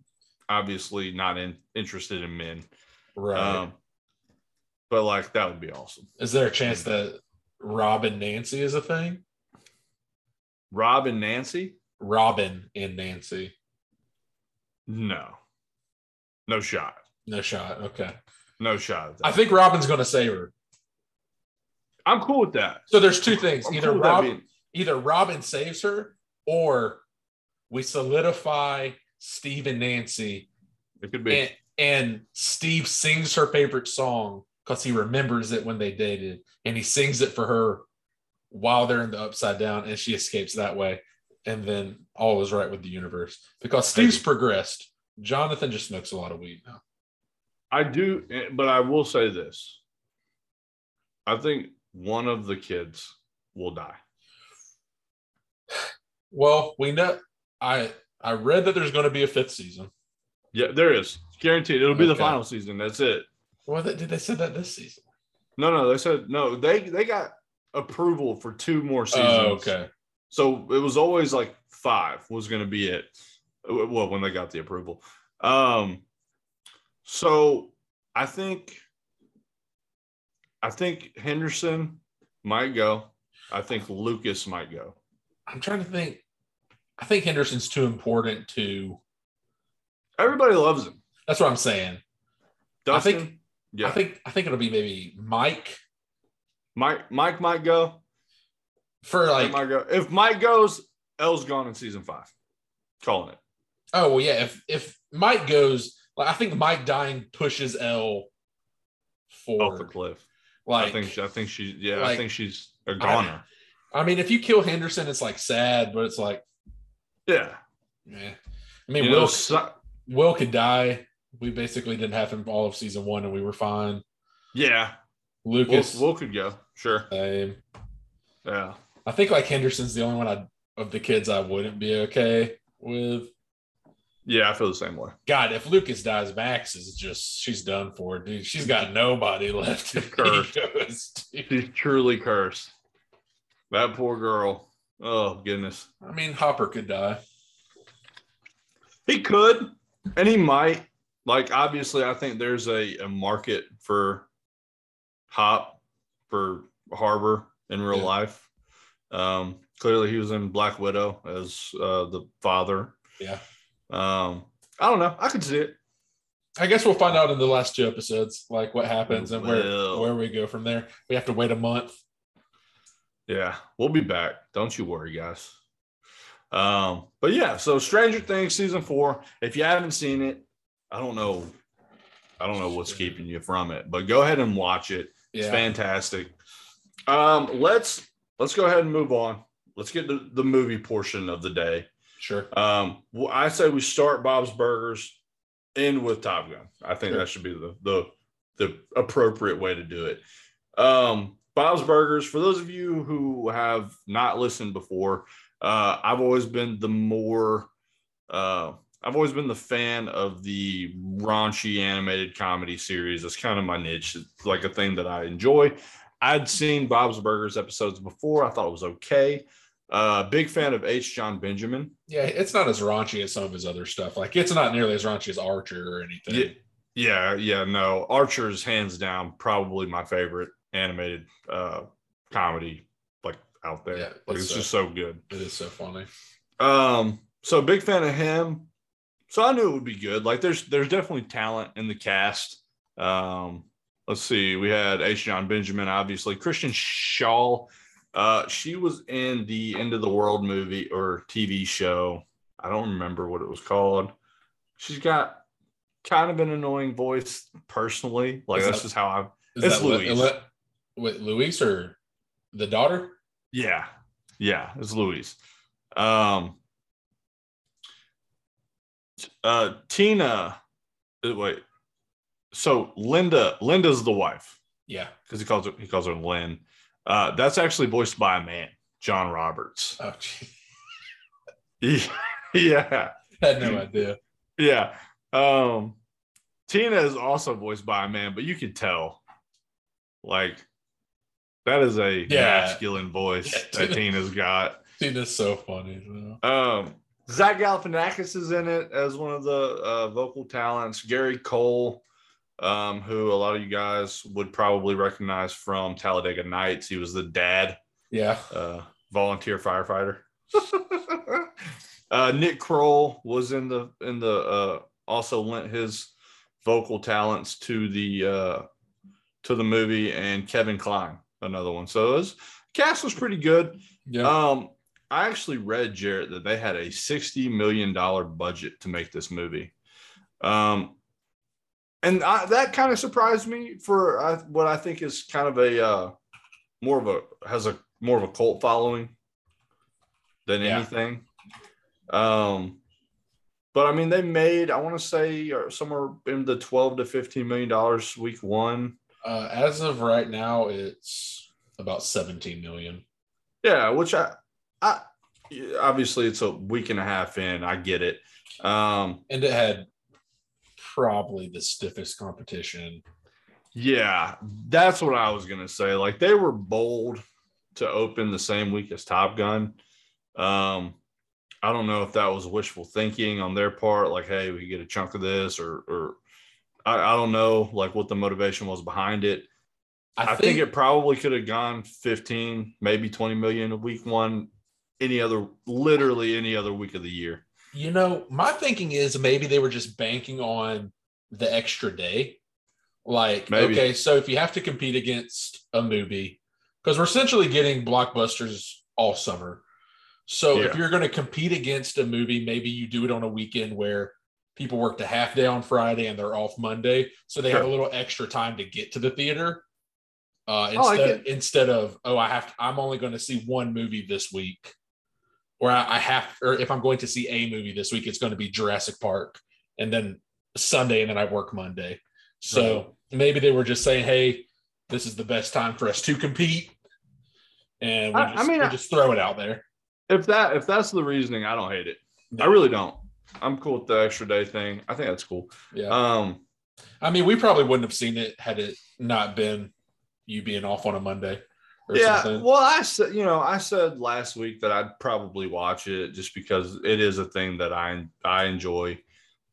obviously not in, interested in men. Right. Um, but like that would be awesome. is there a chance that Robin Nancy is a thing? Rob and Nancy? Robin and Nancy. No, no shot. No shot. Okay. No shot. I think Robin's gonna save her. I'm cool with that. So there's two things. I'm Either cool Robin either Robin saves her or we solidify Steve and Nancy It could be. and, and Steve sings her favorite song because he remembers it when they dated and he sings it for her while they're in the upside down and she escapes that way and then all is right with the universe because Steve's progressed Jonathan just smokes a lot of weed now I do, eh, but I will say this. I think one of the kids will die. well we know I I read that there's going to be a fifth season Yeah, there is. Guaranteed. It'll be the final season. That's it. well they, did they say that this season No, no, they said no. They they got approval for two more seasons. oh okay So it was always like five was going to be it. Well, when they got the approval. Um, so I think, I think Henderson might go. I think Lucas might go. I'm trying to think. I think Henderson's too important to. Everybody loves him. That's what I'm saying. Dustin, I think. yeah. I think. I think it'll be maybe Mike Mike, Mike might go. for like. might go. If Mike goes, El's gone in season five. Calling it. Oh well, yeah. If if Mike goes, like I think Mike dying pushes El Off the cliff. Like I think. I think she. Yeah. I think she's a goner. I mean, if you kill Henderson, it's like sad, but it's like, yeah. yeah. I mean, You Will know, so- Will could die. We basically didn't have him all of season one, and we were fine. yeah. Will, Lucas, Will could go. Sure. same. Yeah. I think like Henderson's the only one I of the kids I wouldn't be okay with. Yeah, I feel the same way. God, if Lucas dies, Max is just she's done for, dude. She's got nobody <laughs> left. he Cursed. goes. She's truly cursed. That poor girl. Oh goodness. I mean, Hopper could die. He could, and he might. Like obviously, I think there's a, a market for Hop for Harbour in real Yeah. life. Um, clearly, he was in Black Widow as uh, the father. Yeah. Um, I don't know. I could see it. I guess we'll find out in the last two episodes, like what happens and where where we go from there. We have to wait a month. Yeah, we'll be back. Don't you worry, guys. Um, but yeah, so Stranger Things season four. If you haven't seen it, I don't know. I don't know what's keeping you from it, but go ahead and watch it. It's Yeah. fantastic. Um, let's let's go ahead and move on. Let's get to the movie portion of the day. Sure. Um, well, I say we start Bob's Burgers, end with Top Gun. I think Sure. that should be the, the the appropriate way to do it. Um, Bob's Burgers. For those of you who have not listened before, uh, I've always been the more uh, I've always been the fan of the raunchy animated comedy series. That's kind of my niche. It's like a thing that I enjoy. I'd seen Bob's Burgers episodes before. I thought it was okay. Uh, big fan of H. John Benjamin. Yeah, it's not as raunchy as some of his other stuff. Like it's not nearly as raunchy as Archer or anything. Yeah, yeah, yeah. No, Archer's hands down probably my favorite animated uh comedy like out there. Yeah, like it's it's so- just so good. It is so funny. Um, so big fan of him. So I knew it would be good. Like there's there's definitely talent in the cast. Um, let's see, we had H. John Benjamin, obviously. Kristen Schaal. Uh, she was in the End of the World movie or TV show. I don't remember what it was called. She's got kind of an annoying voice personally. Like Is that's that- just how I Is It's Louise. Lu- Wait, Luis or the daughter? Yeah. Yeah, it's Louise. Um uh Tina uh, wait. So Linda, Linda's the wife Yeah. because he calls her he calls her Lynn. Uh that's actually voiced by a man, John Roberts. Oh, <laughs> yeah. I had no idea. Yeah. Um Tina is also voiced by a man, but you can tell like that is a Yeah. masculine voice Yeah, that Tina- Tina's got. That's so funny. though. Um, Zach Galifianakis is in it as one of the uh, vocal talents. Gary Cole, um, who a lot of you guys would probably recognize from Talladega Nights. He was the dad, Yeah. uh, volunteer firefighter. <laughs> uh, Nick Kroll was in the in the uh, also lent his vocal talents to the uh, to the movie, and Kevin Kline, another one. So it was, cast was pretty good. Yeah. Um, I actually read Jared that they had a sixty million dollar budget to make this movie, um, and I, that kind of surprised me for uh, what I think is kind of a uh, more of a has a more of a cult following than Yeah. anything. Um, but I mean, they made I want to say uh, somewhere in the twelve to fifteen million dollars week one. Uh, as of right now, it's about 17 million. Yeah, which I, I obviously it's a week and a half in. I get it. Um, And it had probably the stiffest competition. yeah, that's what I was gonna say. Like they were bold to open the same week as Top Gun. Um, I don't know if that was wishful thinking on their part, like, hey, we get a chunk of this, or or I, I don't know, like what the motivation was behind it. I, think, it probably could have gone 15, maybe 20 million a week one, any other, literally any other week of the year. You know, my thinking is maybe they were just banking on the extra day. Like, Maybe. okay, so if you have to compete against a movie, because we're essentially getting blockbusters all summer. So if you're going to compete against a movie, maybe you do it on a weekend where people worked a half day on Friday and they're off Monday. So they have a little extra time to get to the theater. Uh, Oh, I instead, instead of, oh, I have to, I'm only going to see one movie this week or I, I have, or if I'm going to see a movie this week, it's going to be Jurassic Park, and then Sunday, and then I work Monday. So maybe they were just saying, "Hey, this is the best time for us to compete," and we I- I just, mean, we I- just throw it out there. If that if that's the reasoning, I don't hate it. I really don't. I'm cool with the extra day thing. I think that's cool. Yeah, Um, I mean, we probably wouldn't have seen it had it not been you being off on a Monday yeah. something. Well, I said, you know, I said last week that I'd probably watch it just because it is a thing that I I enjoy.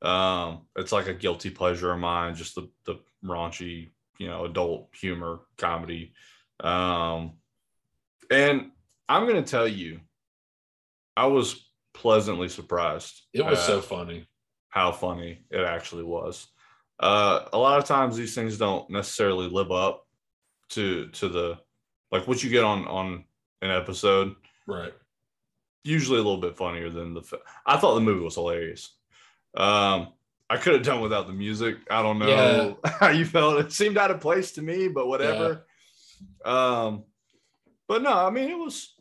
Um, it's like a guilty pleasure of mine, just the the raunchy, you know, adult humor comedy. Um, and I'm gonna tell you, I was pleasantly surprised. It was so funny. how funny it actually was. Uh, a lot of times these things don't necessarily live up to to the like what you get on on an episode. Right. Usually a little bit funnier than the. I thought the movie was hilarious. Um, I could have done without the music. I don't know <laughs> how you felt. It seemed out of place to me, but whatever. Um, but no, I mean it was.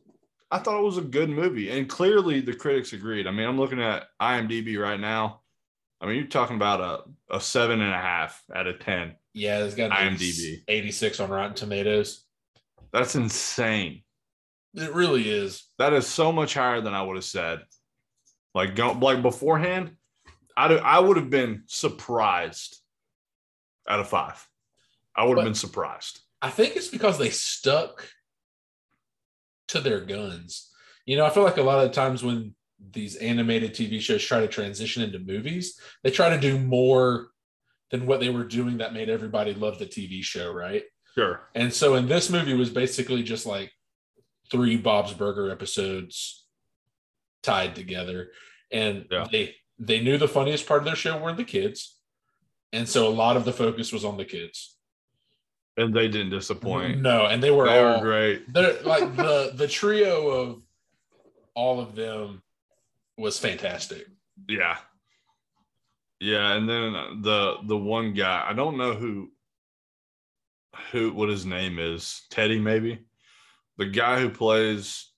I thought it was a good movie, and clearly the critics agreed. I mean, I'm looking at IMDb right now. I mean, you're talking about a, a seven and a half out of ten. Yeah, it's got IMDb. 86 on Rotten Tomatoes. That's insane. It really is. That is so much higher than I would have said. Like go like beforehand, I'd I would have been surprised out of five. I would have been surprised. I think it's because they stuck to their guns. You know, I feel like a lot of times when these animated TV shows try to transition into movies, they try to do more than what they were doing that made everybody love the TV show, right? Sure. And so in this movie was basically just like three Bob's Burger episodes tied together. And Yeah. they they knew the funniest part of their show were the kids. And so a lot of the focus was on the kids. And they didn't disappoint. No, and they were They all were great. they're <laughs> like the the trio of all of them was fantastic. Yeah. Yeah, and then the the one guy, I don't know who who what his name is. Teddy maybe. The guy who plays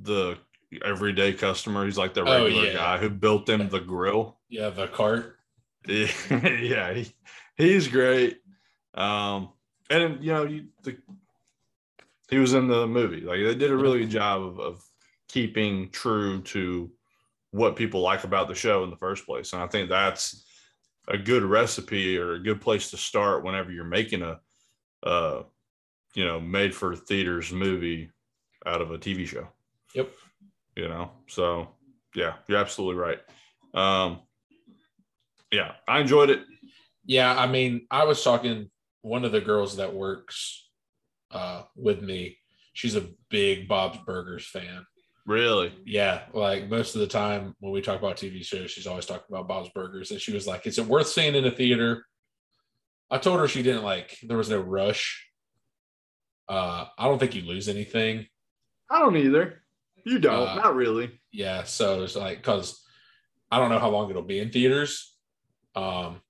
the everyday customer, he's like the Oh, regular yeah. guy who built them the grill. Yeah, the cart. Yeah, <laughs> yeah, he, he's great. Um, and you know, you, the, he was in the movie. Like they did a really good job of, of keeping true to what people like about the show in the first place. And I think that's a good recipe or a good place to start whenever you're making a, uh, you know, made for theaters movie out of a TV show. Yep. You know, so yeah, you're absolutely right. Um, yeah, I enjoyed it. Yeah, I mean, I was talking one of the girls that works uh with me. She's a big Bob's Burgers fan. Really? Yeah, like most of the time when we talk about TV shows, she's always talking about Bob's Burgers. And she was like, Is it worth seeing in a theater? I told her she didn't like, there was no rush. Uh, I don't think you lose anything. I don't either. You don't. Uh, Not really. Yeah. So it's like, cause I don't know how long it'll be in theaters. Um,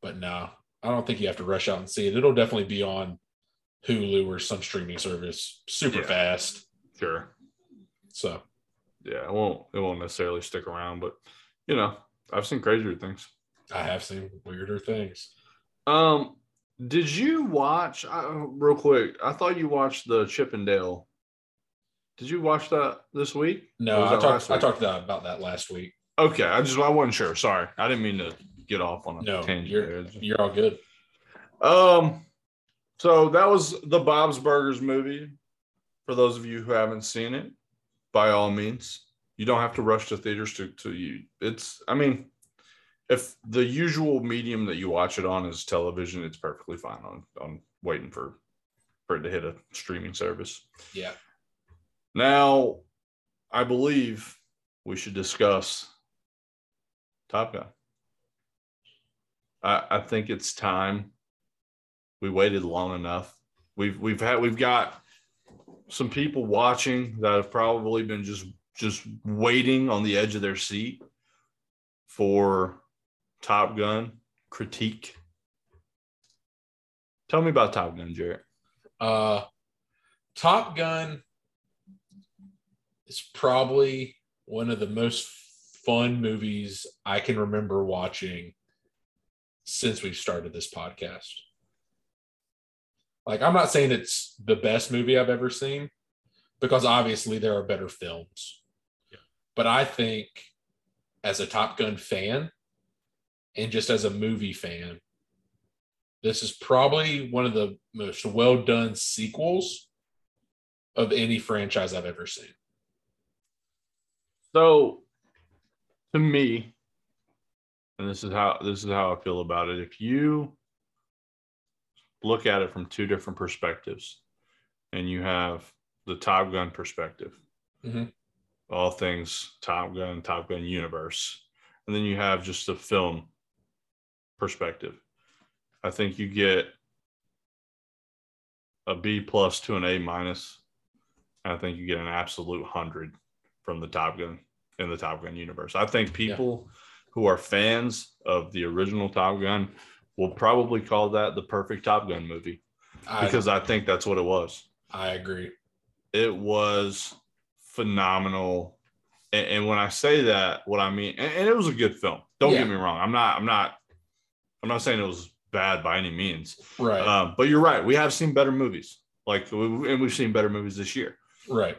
but no, I don't think you have to rush out and see it. It'll definitely be on Hulu or some streaming service super Yeah. fast. Sure. So Yeah, it won't. It won't necessarily stick around, but you know, I've seen crazier things. I have seen weirder things. Um, did you watch uh, real quick? I thought you watched the Chip 'n Dale. Did you watch that this week? No, I talked I talked about about that last week. Okay, I just I wasn't sure. Sorry, I didn't mean to get off on a No, tangent. you're there. You're all good. Um, so that was the Bob's Burgers movie. For those of you who haven't seen it, by all means, you don't have to rush to theaters to to you. It's I mean, if the usual medium that you watch it on is television, it's perfectly fine on on waiting for for it to hit a streaming service. Yeah. Now, I believe we should discuss Top Gun. I, I think it's time. We waited long enough. We've we've had we've got some people watching that have probably been just just waiting on the edge of their seat for Top Gun critique. Tell me about Top Gun, Jared. Uh, Top Gun is probably one of the most fun movies I can remember watching since we've started this podcast. Like, I'm not saying it's the best movie I've ever seen because obviously there are better films. But I think as a Top Gun fan and just as a movie fan, this is probably one of the most well done sequels of any franchise I've ever seen. So, to me, and this is how this is how I feel about it. If you look at it from two different perspectives, and you have the Top Gun perspective, Mhm. all things Top Gun, Top Gun universe, and then you have just the film perspective. I think you get a B plus to an A minus. I think you get an absolute hundred from the Top Gun in the Top Gun universe. I think people who are fans of the original Top Gun will probably call that the perfect Top Gun movie I, because I think that's what it was. I agree. It was phenomenal. And, and when I say that, what I mean, and, and it was a good film. Don't Yeah. get me wrong. I'm not, I'm not, I'm not saying it was bad by any means. Right. Um, but you're right. We have seen better movies. Like, we, and we've seen better movies this year. right.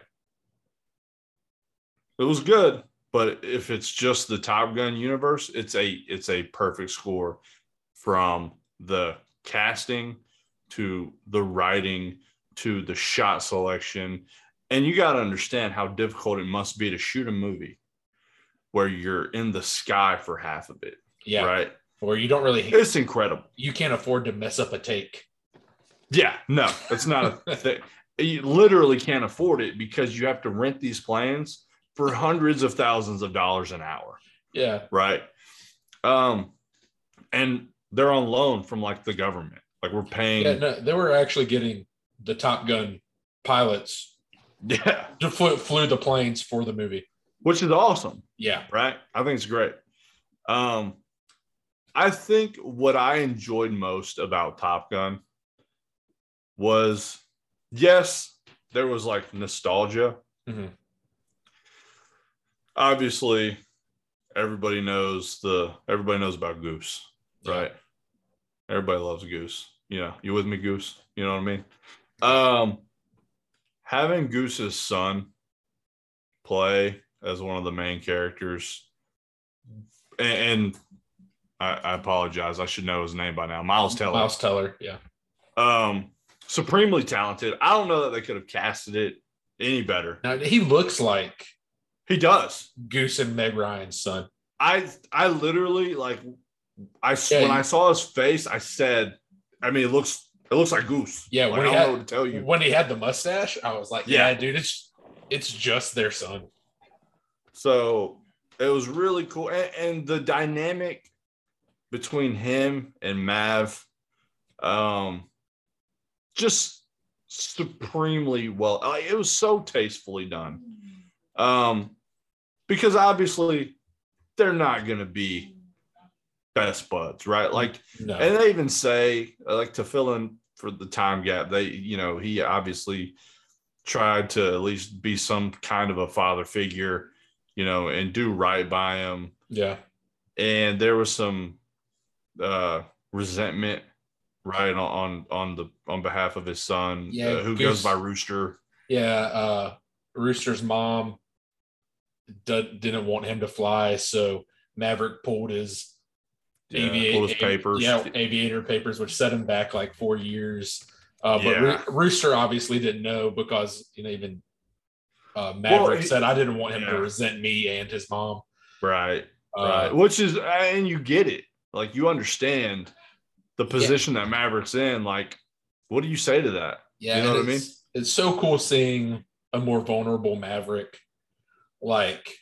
it was good but if it's just the top gun universe it's a it's a perfect score from the casting to the writing to the shot selection and you got to understand how difficult it must be to shoot a movie where you're in the sky for half of it Yeah. right Or you don't really, it's incredible you can't afford to mess up a take. Yeah, no, it's not a <laughs> thing. You literally can't afford it because you have to rent these planes for hundreds of thousands of dollars an hour. Yeah. Right. Um, and they're on loan from like the government. Like we're paying. Yeah, no, they were actually getting the Top Gun pilots Yeah, to flew, flew the planes for the movie. which is awesome. Yeah. right? I think it's great. Um, I think what I enjoyed most about Top Gun was yes, there was like nostalgia. Mhm. Obviously, everybody knows the everybody knows about Goose, Yeah. right? Everybody loves Goose. You know, you with me, Goose? You know what I mean? Um, having Goose's son play as one of the main characters, and, and I, I apologize, I should know his name by now. Miles Teller, Miles Teller. Yeah. um, supremely talented. I don't know that they could have casted it any better. Now he looks like He does. Goose and Meg Ryan's son. I I literally like I Yeah, when I saw his face, I said, I mean, it looks it looks like Goose. Yeah, like, when I he don't had- know what to tell you. When he had the mustache, I was like, yeah, Yeah. dude, it's it's just their son. So it was really cool, and, and the dynamic between him and Mav, um, just supremely well. It was so tastefully done. Um, because obviously they're not going to be best buds, right? Like No. And they even say, uh, like, to fill in for the time gap, they, you know, he obviously tried to at least be some kind of a father figure, you know, and do right by him. yeah. And there was some uh, resentment, right, on on the on behalf of his son, Yeah, uh, who Goose- goes by Rooster. Yeah. Uh Rooster's mom d- didn't want him to fly, so Maverick pulled his Yeah, aviator pulled his papers. Yeah, aviator papers, which set him back like four years. Uh, but Yeah. Roo- Rooster obviously didn't know because you know even uh, Maverick he- said I didn't want him yeah. to resent me and his mom. Right. Uh, right. Which is, and you get it. Like, you understand the position that Maverick's in. Like, what do you say to that? Yeah, You know what I mean. It's so cool seeing a more vulnerable Maverick, like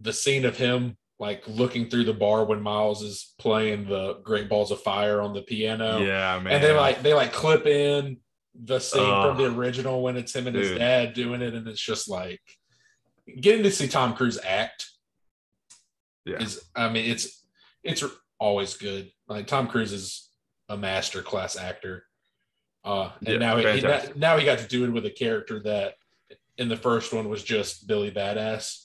the scene of him like looking through the bar when Miles is playing the Great Balls of Fire on the piano. Yeah, man. and they like they like clip in the scene Ugh. from the original when it's him and his dad doing it, and it's just like getting to see Tom Cruise act Yeah. is. I mean, it's it's always good. Like Tom Cruise is a master class actor, uh, and Yeah, now he, he now he got to do it with a character that in the first one was just Billy Badass.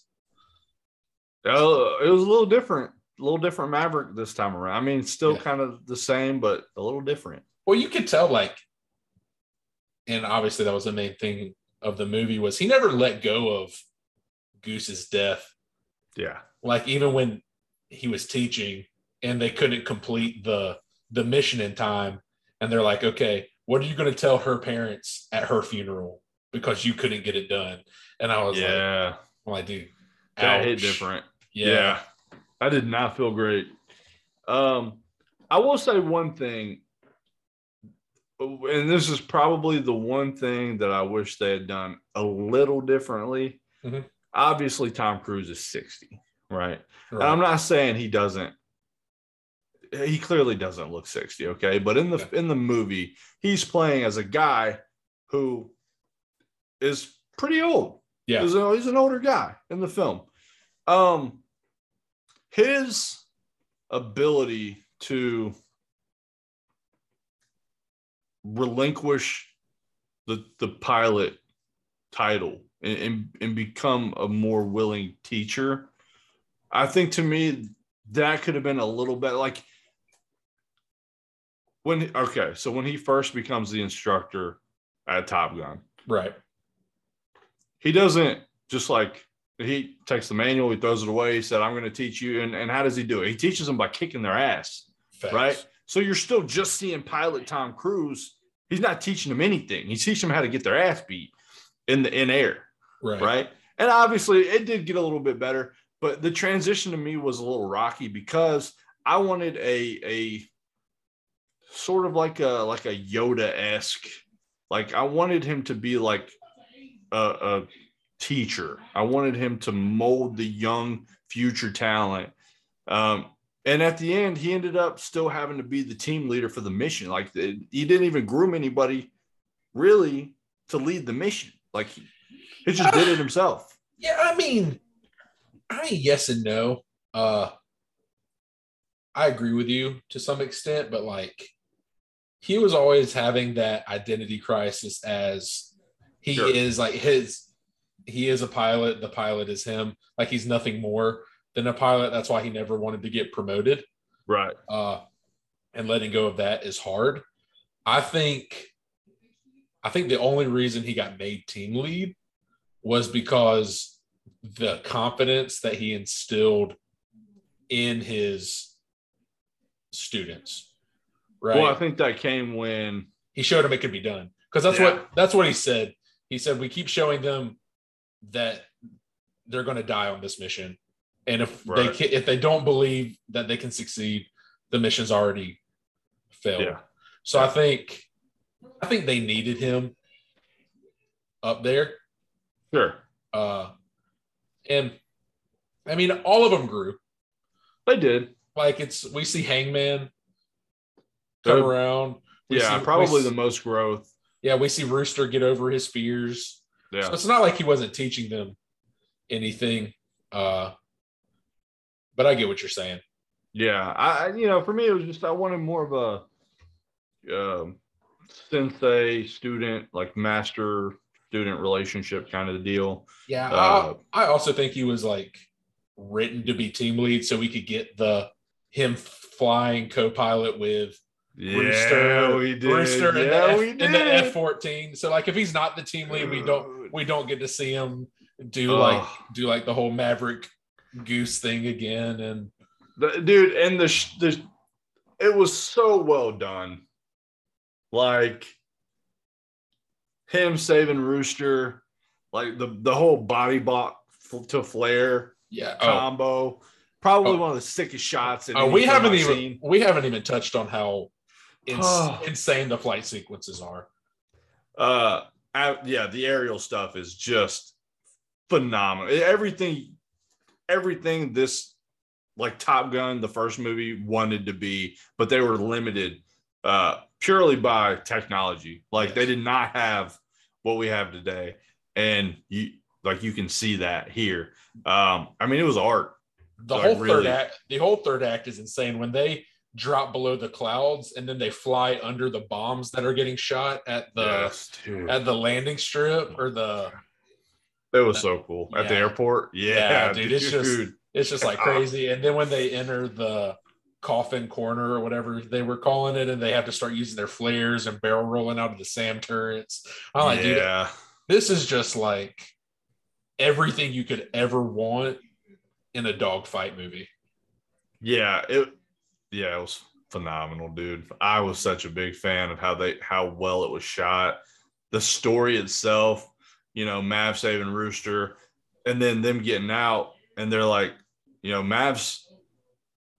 Uh, it was a little different, a little different Maverick this time around. I mean, still Yeah. kind of the same, but a little different. Well, you could tell, like, and obviously that was the main thing of the movie was he never let go of Goose's death. Yeah, Like even when he was teaching and they couldn't complete the the mission in time, and they're like, "Okay, what are you going to tell her parents at her funeral because you couldn't get it done?" And I was like, yeah, "I'm like, dude, that hit different. Yeah, Yeah. I did not feel great. Um, I will say one thing, and this is probably the one thing that I wish they had done a little differently. Mhm. Obviously, Tom Cruise is 60, right? And Right. I'm not saying he doesn't. He clearly doesn't look 60, okay? But in the Yeah. in the movie, he's playing as a guy who is pretty old. Yeah. He's, a- he's an older guy in the film. Um his ability to relinquish the the pilot title and, and, and become a more willing teacher i think to me that could have been a little bit like when okay so when he first becomes the instructor at top gun right. he doesn't just like he takes the manual he throws it away he said i'm going to teach you and, and how does he do it he teaches them by kicking their ass Facts. right so you're still just seeing pilot tom cruise he's not teaching them anything he's teaching them how to get their ass beat in the in air Right. right and obviously it did get a little bit better but the transition to me was a little rocky because i wanted a a sort of like a like a Yoda esque. Like I wanted him to be like a, a teacher. I wanted him to mold the young future talent. Um, and at the end, he ended up still having to be the team leader for the mission. Like he didn't even groom anybody really to lead the mission. Like he, he just did it himself. Yeah, I mean, I yes and no. Uh, I agree with you to some extent, but like he was always having that identity crisis as he sure. is like his he is a pilot, the pilot is him. Like he's nothing more than a pilot. That's why he never wanted to get promoted. Right. Uh and letting go of that is hard. I think I think the only reason he got made team lead was because the confidence that he instilled in his students. Right. Well, I think that came when he showed them it could be done. Because that's yeah. what that's what he said. He said we keep showing them that they're going to die on this mission, and if right. they if they don't believe that they can succeed, the mission's already failed. Yeah. So. I think I think they needed him up there. Sure. Uh, and I mean, all of them grew. They did. Like it's we see Hangman come around. We yeah, see, probably the most growth. Yeah, we see Rooster get over his fears. Yeah. So it's not like he wasn't teaching them anything. Uh but I get what you're saying. Yeah, I you know, for me it was just I wanted more of a um sensei student like master student relationship kind of the deal. Yeah, uh, I, I also think he was like written to be team lead so we could get the him flying co-pilot with yeah, Rooster, we did. Rooster yeah, in, the F, in the F fourteen. So like, if he's not the team lead, we don't we don't get to see him do oh. like do like the whole Maverick Goose thing again. And the, dude, and the the it was so well done. Like him saving Rooster, like the the whole body block to flare yeah oh. combo. Oh. Probably oh. one of the sickest shots. Oh, we haven't even seen. we haven't even touched on how ins- <sighs> insane the flight sequences are. Uh, I, yeah, the aerial stuff is just phenomenal. Everything, everything this like Top Gun, the first movie wanted to be, but they were limited uh purely by technology. Like yes. they did not have what we have today, and you like you can see that here. Um, I mean, it was art. The like, whole really. third act, the whole third act is insane when they drop below the clouds and then they fly under the bombs that are getting shot at the yes, at the landing strip or the it was so cool. Yeah. at the airport? Yeah, yeah dude, dude, it's just it's just like <laughs> ah. crazy. And then when they enter the coffin corner or whatever they were calling it and they have to start using their flares and barrel rolling out of the sam turrets i'm like yeah. dude this is just like everything you could ever want in a dogfight movie. Yeah it yeah, it was phenomenal, dude. I was such a big fan of how they how well it was shot, the story itself. You know, Mav saving Rooster, and then them getting out, and they're like, you know, Mav's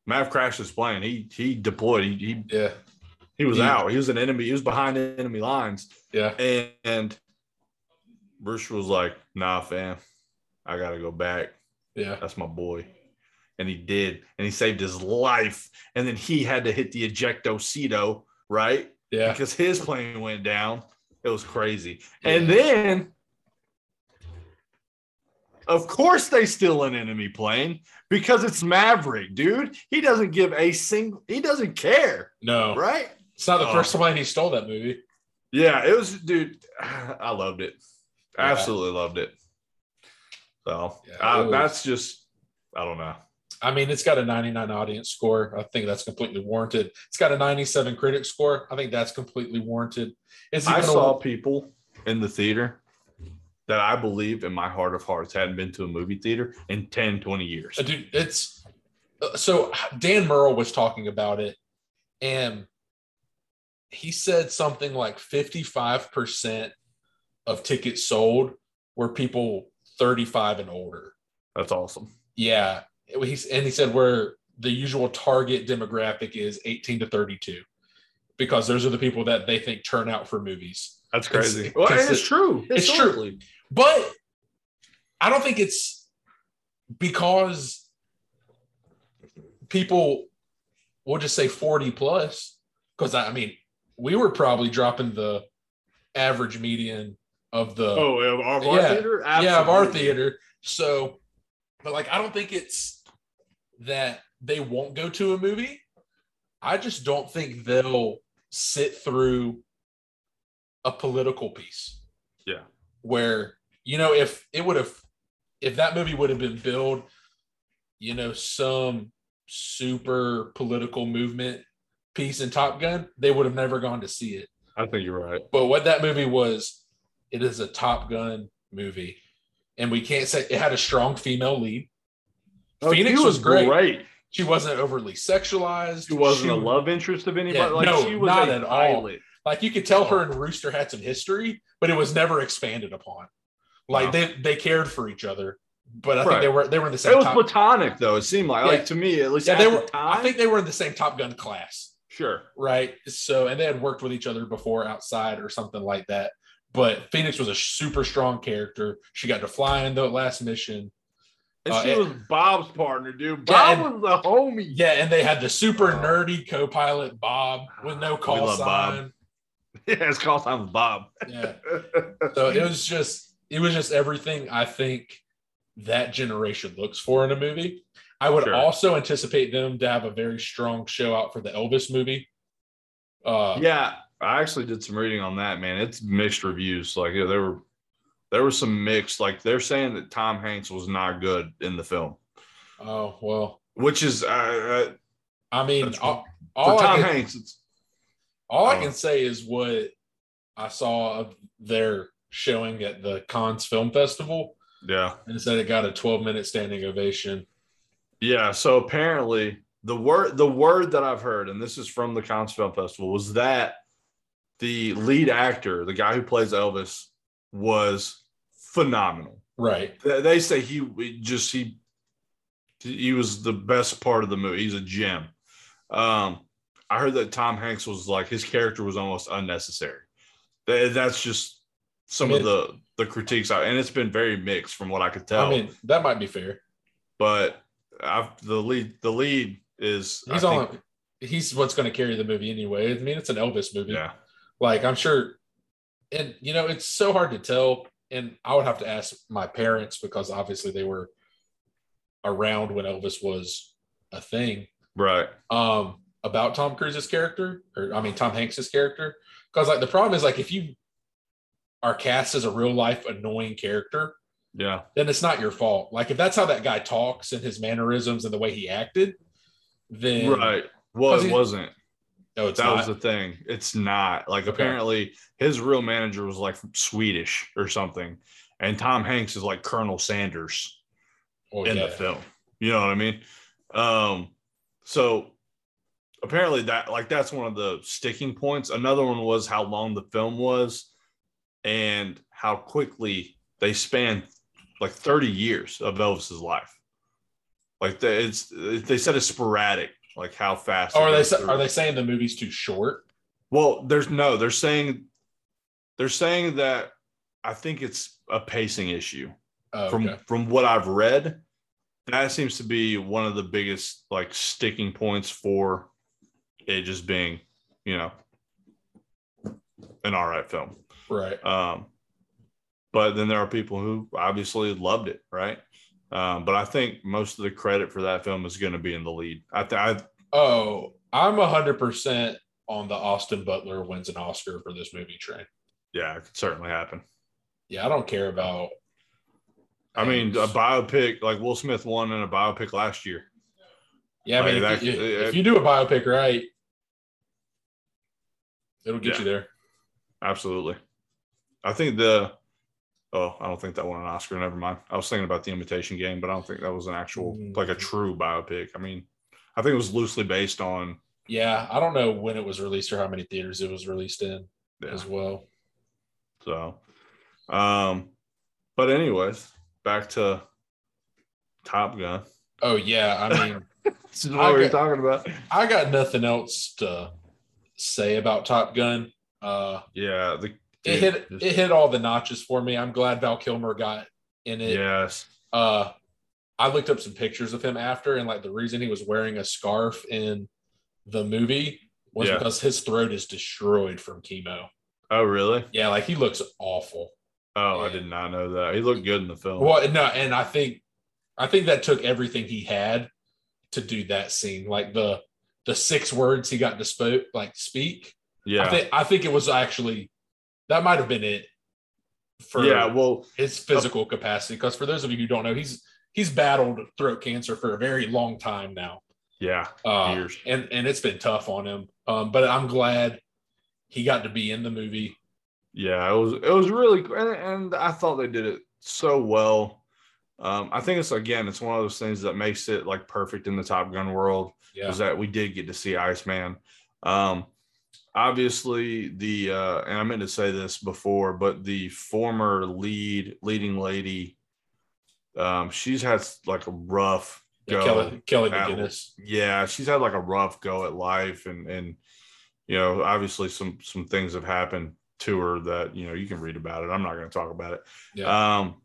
Mav crashed his plane. He he deployed. He, he yeah. He was he, out. He was an enemy. He was behind enemy lines. Yeah. And, and Rooster was like, "Nah, fam, I gotta go back. Yeah, that's my boy." And he did, and he saved his life. And then he had to hit the ejecto ejectocito, right? Yeah, because his plane went down. It was crazy. Yeah. And then, of course, they steal an enemy plane because it's Maverick, dude. He doesn't give a single. He doesn't care. No, right? It's not the oh. first time he stole that movie. Yeah, it was, dude. <sighs> I loved it. Yeah. Absolutely loved it. So yeah, uh, that's just, I don't know. I mean, it's got a 99 audience score. I think that's completely warranted. It's got a 97 critic score. I think that's completely warranted. It's I saw a- people in the theater that I believe in my heart of hearts hadn't been to a movie theater in 10, 20 years. Uh, dude, it's uh, so Dan Murrell was talking about it and he said something like 55% of tickets sold were people 35 and older. That's awesome. Yeah he's and he said where the usual target demographic is 18 to 32 because those are the people that they think turn out for movies. That's It's- crazy. well, and because it's true. it's true. But I don't think it's because people we'll just say 40 plus. Because I mean, we were probably dropping the average median of the Oh, of our Yeah. theater? yeah of our theater. So, but like, I don't think it's that they won't go to a movie. I just don't think they'll sit through a political piece Yeah. where you know if it would have if that movie would have been billed you know some super political movement piece in top gun they would have never gone to see it I think you're right. but what that movie was it is a top gun movie and we can't say it had a strong female lead oh, phoenix she was great. great. she wasn't overly sexualized She wasn't a love interest of anybody. Yeah, like no, she was not at all. Like you could tell her oh. and Rooster had some history, but it was never expanded upon. Like Wow. they they cared for each other, but I think they were they were in the same. It was top, platonic though. It seemed like, Yeah. like to me, at least yeah, they the were. I think they were in the same Top Gun class, sure. right? So and they had worked with each other before outside or something like that. But Phoenix was a super strong character. She got to fly in the last mission. And Uh, she it- was Bob's partner, dude. Yeah, Bob and- was the homie. Yeah, and they had the super nerdy co-pilot Bob with no We call love Bob. sign. <laughs> Yeah, his call sign was Bob. Yeah. <laughs> So it was just it was just everything I think that generation looks for in a movie. I would Sure. also anticipate them to have a very strong show out for the Elvis movie. Uh, yeah, I actually did some reading on that, man. It's mixed reviews. Like yeah, there were there was some mixed, like they're saying that Tom Hanks was not good in the film, Oh well, which is uh, I mean, all, all for I Tom can, Hanks. It's all I Oh. can say is what I saw of their showing at the Cannes Film Festival, yeah, and said it got a 12 minute standing ovation. yeah. So apparently, the word the word that I've heard, and this is from the Cannes Film Festival, was that the lead actor, the guy who plays Elvis, was phenomenal. Right. They- say he just he he was the best part of the movie. He's a gem. Um, I heard that Tom Hanks was like his character was almost unnecessary. That's just some I of the the critiques out, and it's been very mixed from what I could tell. I mean, that might be fair. but I've, the lead the lead is I He's think- on. He's what's going to carry the movie anyway. I mean, it's an Elvis movie. yeah Like I'm sure, and you know, it's so hard to tell. And I would have to ask my parents because obviously they were around when Elvis was a thing. right Um, about Tom Cruise's character, or I mean Tom Hanks's character, because like the problem is like if you are cast as a real life annoying character, yeah then it's not your fault. Like if that's how that guy talks and his mannerisms and the way he acted, then right. Well, it wasn't. No, that not. was the thing. It's not like Okay. apparently his real manager was like Swedish or something, and Tom Hanks is like Colonel Sanders Oh, in yeah. the film. You know what I mean? Um, so apparently that like that's one of the sticking points. Another one was how long the film was, and how quickly they spanned like thirty years of Elvis's life. Like the, it's they said it's sporadic, like how fast. Oh, are they through. are they saying the movie's too short? Well, there's no, they're saying they're saying that I think it's a pacing issue. Oh, from okay. from what I've read, that seems to be one of the biggest like sticking points for it just being, you know, an all right film. right. Um, but then there are people who obviously loved it, right? Um, but I think most of the credit for that film is going to be in the lead. I, th- I Oh, I'm hundred percent on the Austin Butler wins an Oscar for this movie train. yeah, it could certainly happen. Yeah, I don't care about. I mean, a biopic like Will Smith won in a biopic last year. yeah, I mean, like if, you, that- if you do a biopic right, it'll get Yeah. you there. Absolutely. I think the oh, I don't think that won an Oscar. Never mind. I was thinking about the Imitation Game, but I don't think that was an actual Mm. like a true biopic. I mean, I think it was loosely based on Yeah, I don't know when it was released or how many theaters it was released in yeah. as well. So, um, but anyways, back to Top Gun. Oh yeah, I mean, <laughs> This is what we were talking about. I got nothing else to say about Top Gun. Uh, Yeah, the it hit just- it hit all the notches for me. I'm glad Val Kilmer got in it. yes, Uh, I looked up some pictures of him after, and like the reason he was wearing a scarf in the movie was Yeah. because his throat is destroyed from chemo. oh really? Yeah, like he looks awful. Oh, I did not know that. He looked good in the film. Well, no, and I think I think that took everything he had to do that scene. Like the the six words he got to spoke like speak. yeah, I think I think it was actually that might have been it for yeah. Well, his physical capacity. Because for those of you who don't know, he's he's battled throat cancer for a very long time now. yeah, Uh, years. and and it's been tough on him. Um, but I'm glad he got to be in the movie. Yeah, it was it was really and, and I thought they did it so well. Um, I think it's again, it's one of those things that makes it like perfect in the Top Gun world Yeah, is that we did get to see Iceman. Um, obviously the uh, and I meant to say this before, but the former lead leading lady, um, she's had like a rough Yeah, go. Kelly Kelly at- McGillis. yeah, she's had like a rough go at life, and and you know, obviously some some things have happened to her that you know you can read about it. I'm not going to talk about it. Yeah, Um,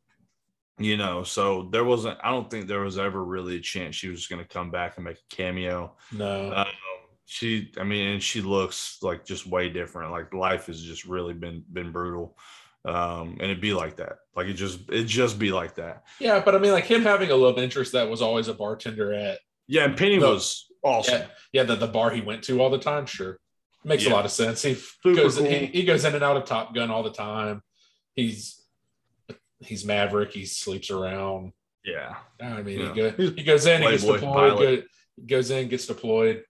you know, so there wasn't. I don't think there was ever really a chance she was going to come back and make a cameo. no, Um, she, I mean, and she looks like just way different. Like life has just really been been brutal. Um, and it'd be like that. Like it just it just be like that. yeah, but I mean, like him having a love interest that was always a bartender at Yeah, and Penny No. was awesome. yeah, yeah, the, the bar he went to all the time. Sure, makes a lot of sense. He Super goes cool. he, he goes in and out of Top Gun all the time. He's he's Maverick. He sleeps around. Yeah. I mean, Yeah. he, go, he goes in, he gets deployed, go, goes in, gets deployed.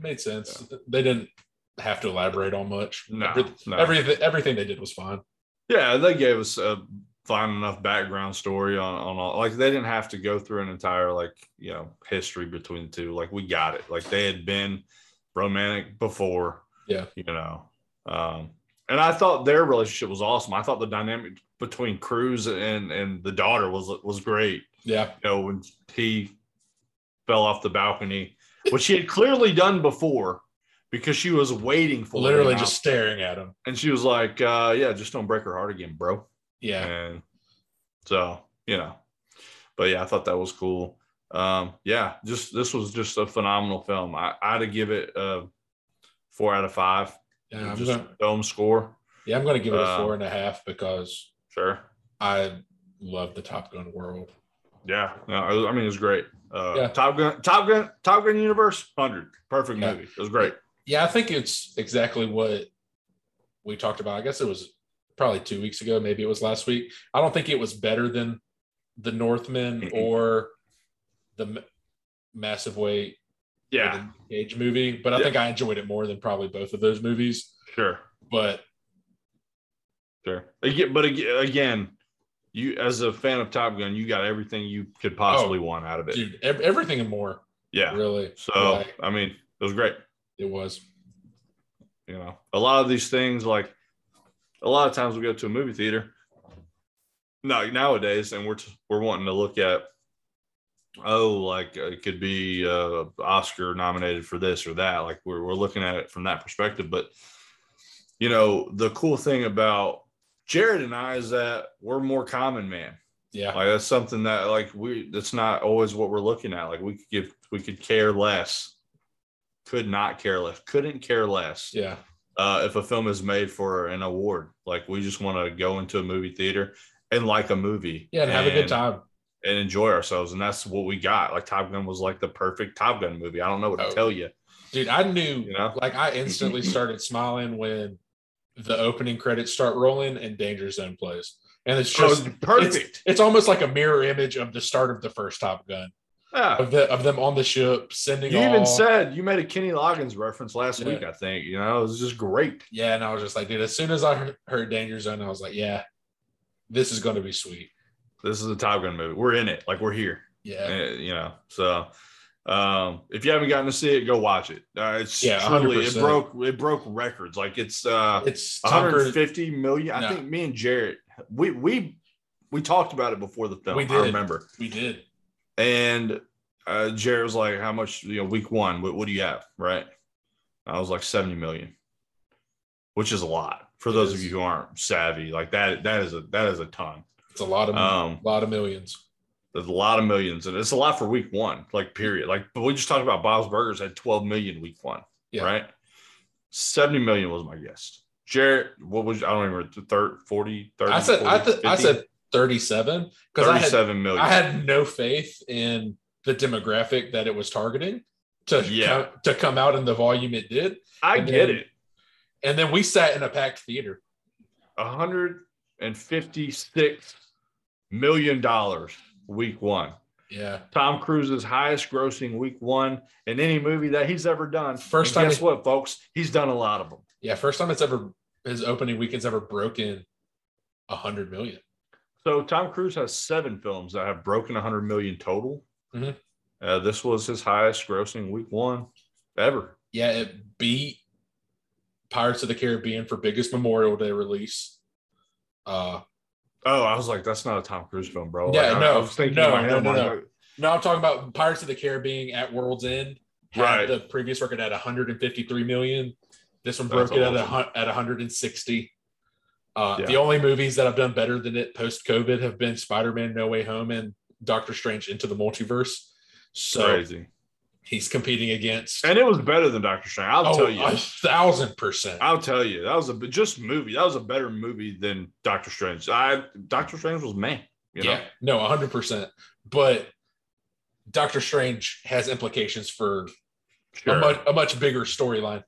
Made sense. They didn't have to elaborate on much. No, Every- no. everything everything they did was fine. Yeah, they gave us a fine enough background story on, on all like they didn't have to go through an entire like you know history between the two. Like we got it. Like they had been romantic before. Yeah. You know. Um and I thought their relationship was awesome. I thought the dynamic between Cruise and and the daughter was was great. Yeah, You know, when he fell off the balcony, which she had clearly done before because she was waiting for literally just staring at him. and she was like, uh, yeah, just don't break her heart again, bro. Yeah, And so, you know, but yeah, I thought that was cool. Um, yeah, just this was just a phenomenal film. I, I'd give it a four out of five. yeah. I'm just gonna, film score. yeah, I'm gonna give it a Uh, four and a half because Sure. I love the Top Gun world. Yeah. No, it I mean, it was great. Uh, Yeah. Top Gun, Top Gun, Top Gun Universe, hundred, perfect Yeah. movie. It was great. Yeah, I think it's exactly what we talked about. I guess it was probably two weeks ago, maybe it was last week. I don't think it was better than the Northman or the Massive Weight Yeah, Cage movie, but I Yeah. think I enjoyed it more than probably both of those movies. sure, But sure. Again, but again, you as a fan of Top Gun, you got everything you could possibly want out of it. Oh, dude, ev- everything and more, yeah. really. So Like, I mean, it was great. it was. You know, a lot of these things, like a lot of times we go to a movie theater. No, nowadays, and we're we're wanting to look at, oh, like uh, it could be uh, Oscar nominated for this or that. Like we're we're looking at it from that perspective. But you know, the cool thing about Jared and I is that we're more common man. Yeah. Like that's something that like we that's not always what we're looking at. Like we could give we could care less, could not care less, couldn't care less Yeah. uh, if a film is made for an award. Like we just want to go into a movie theater and like a movie. Yeah. And have a good time. and enjoy ourselves. And that's what we got. Like Top Gun was like the perfect Top Gun movie. I don't know what to Oh. tell you. Dude, I knew You know? like I instantly started smiling when the opening credits start rolling and Danger Zone plays. And it's just Oh, perfect. It's, it's almost like a mirror image of the start of the first Top Gun. yeah. Of the of them on the ship sending You all, even said you made a Kenny Loggins reference last Yeah. week, I think. You know, it was just great. Yeah, and I was just like, dude, as soon as I heard, heard Danger Zone, I was like, yeah, this is gonna be sweet. This is a Top Gun movie. We're in it. Like we're here. Yeah. Uh, you know, so um if you haven't gotten to see it, go watch it. Uh, it's Yeah, truly it 100%. broke it broke records. Like it's uh It's conquered, 150 million. I No. think me and Jared we we we talked about it before the film. We I remember. we did. And uh, Jared was like, "How much? You know, week one. What, what do you have?" Right. I was like 70 million, which is a lot for those of you who aren't savvy. Like that, that is a that is a ton. It's a lot of Um, lot of millions. There's a lot of millions, and it's a lot for week one, like period. Like, but we just talked about Bob's Burgers had 12 million week one, Yeah. right? 70 million was my guess. Jared, what was I don't even remember, third, 40, 30, I said I, 40, th- I said 37 because I had 37 million. I had no faith in the demographic that it was targeting to Yeah. come, to come out in the volume it did. I and get then- it. And then we sat in a packed theater. 156 million dollars week one. Yeah. Tom Cruise's highest grossing week one in any movie that he's ever done. First And time guess he- what, folks? He's done a lot of them. Yeah. First time it's ever his opening weekend's ever broken a hundred million. So Tom Cruise has seven films that have broken 100 million total. Mhm. Uh, this was his highest grossing week one ever. Yeah, it beat Pirates of the Caribbean for biggest Memorial Day release. Uh Oh, I was like, that's not a Tom Cruise film, bro. Yeah, Like, no, I was thinking no, in my head, no, no, like, no. no, I'm talking about Pirates of the Caribbean at World's End. Had Right. the previous record at 153 million. This one That's broke it at a, at 160. Uh, Yeah. The only movies that have done better than it post COVID have been Spider Man No Way Home and Doctor Strange Into the Multiverse. So crazy. He's competing against. And it was better than Doctor Strange. I'll oh, tell you. a thousand percent. I'll tell you. That was a just movie. That was a better movie than Doctor Strange. I Doctor Strange was man. You know? yeah, no, 100%. But Doctor Strange has implications for Sure. a, much, a much bigger storyline.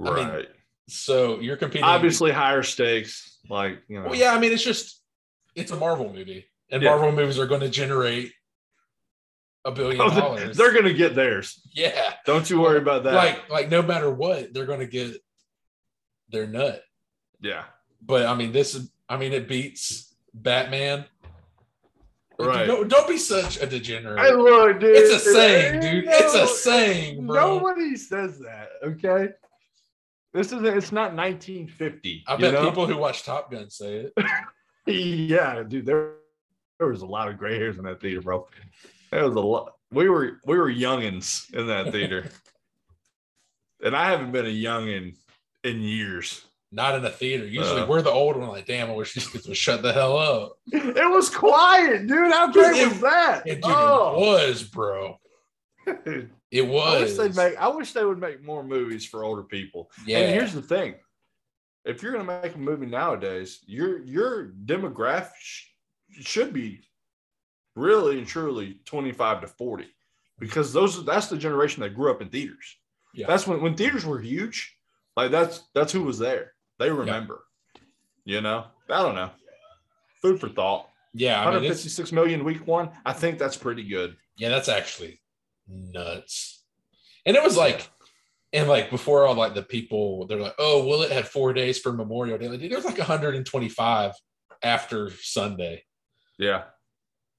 I mean, right. So you're competing. Obviously higher stakes. Like, you know. Well, yeah, I mean, it's just it's a Marvel movie, and Yeah. Marvel movies are going to generate a billion <laughs> Oh, dollars. they're gonna get theirs. yeah, Don't you worry about that. like like no matter what, they're going to get their nut. yeah. But I mean, this is I mean, it beats Batman. Right. Don't, don't be such a degenerate. Hey, look, dude. It's a saying, dude. ain't It's a no- saying, bro. Nobody says that. Okay. This is it's not 1950. I bet know? people who watch Top Gun say it. <laughs> Yeah, dude. There, there was a lot of gray hairs in that theater, bro. There was a lot. We were we were youngins in that <laughs> theater, and I haven't been a youngin in years. Not in a theater. Usually, Uh. we're the old one. Like, damn, I wish these kids would shut the hell up. <laughs> It was quiet, dude. How great It- was that? It, dude, oh. it was, bro. <laughs> It I was. wish they'd make. I wish they would make more movies for older people. yeah. And here's the thing: if you're gonna make a movie nowadays, your your demographic sh- should be really and truly 25 to 40, because those that's the generation that grew up in theaters. Yeah. That's when when theaters were huge. Like that's that's who was there. They remember. You know, I don't know. Food for thought. yeah, I mean, it's, 156 million week one. I think that's pretty good. yeah, that's actually nuts. And it was like, and like before all like the people, they're like, oh, well, it had four days for Memorial Day. Like, there was like 125 after Sunday. Yeah.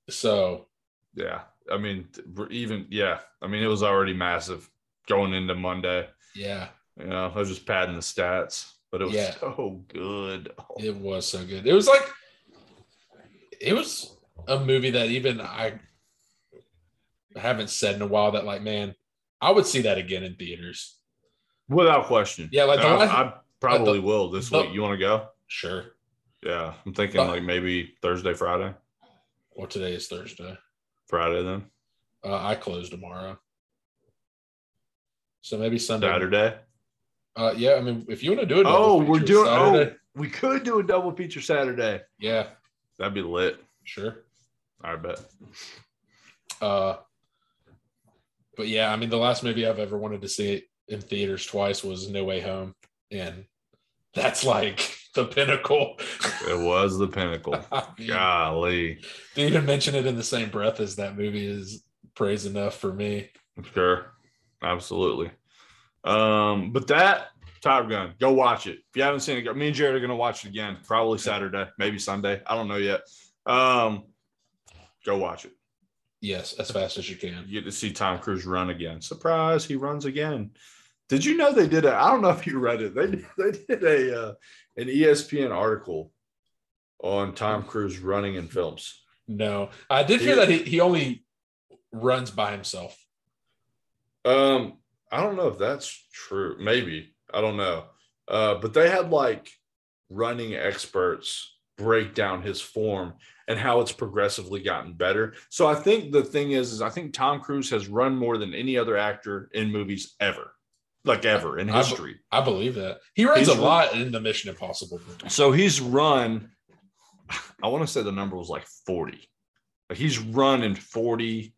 So Yeah. I mean, even yeah. I mean, it was already massive going into Monday. yeah, You know, I was just padding the stats, but it was Yeah. so good. Oh, it was so good. It was like, it was a movie that even I haven't said in a while that like, man, I would see that again in theaters. Without question. Yeah, like the I, I probably will this the- week. You want to go? Sure. Yeah. I'm thinking like maybe Thursday, Friday. Well, today is Thursday. Friday then. Uh, I close tomorrow. So maybe Sunday. Saturday. Uh, yeah, I mean, if you want to do it, Oh, we're doing Saturday. oh we could do a double feature Saturday. Yeah, That'd be lit. sure. I bet. Uh, but yeah, I mean, the last movie I've ever wanted to see in theaters twice was No Way Home, and that's like <laughs> the pinnacle. It was the pinnacle. <laughs> Golly. to even mention it in the same breath as that movie is praise enough for me. Sure. Absolutely. Um, but that Top Gun, go watch it. If you haven't seen it, me and Jared are gonna watch it again, probably Saturday, maybe Sunday. I don't know yet. Um, go watch it. Yes, as fast as you can. You get to see Tom Cruise run again. Surprise, he runs again. Did you know they did a? I don't know if you read it. They did, they did a uh, an ESPN article on Tom Cruise running in films. No, I did hear that he, he only runs by himself. Um, I don't know if that's true. Maybe I don't know. Uh, but they had like running experts break down his form and how it's progressively gotten better. So I think the thing is, is I think Tom Cruise has run more than any other actor in movies ever, like ever in history. I, believe that he runs He's a run- lot in the Mission Impossible. movies. So he's run, I want to say the number was like 40. Like he's run in 40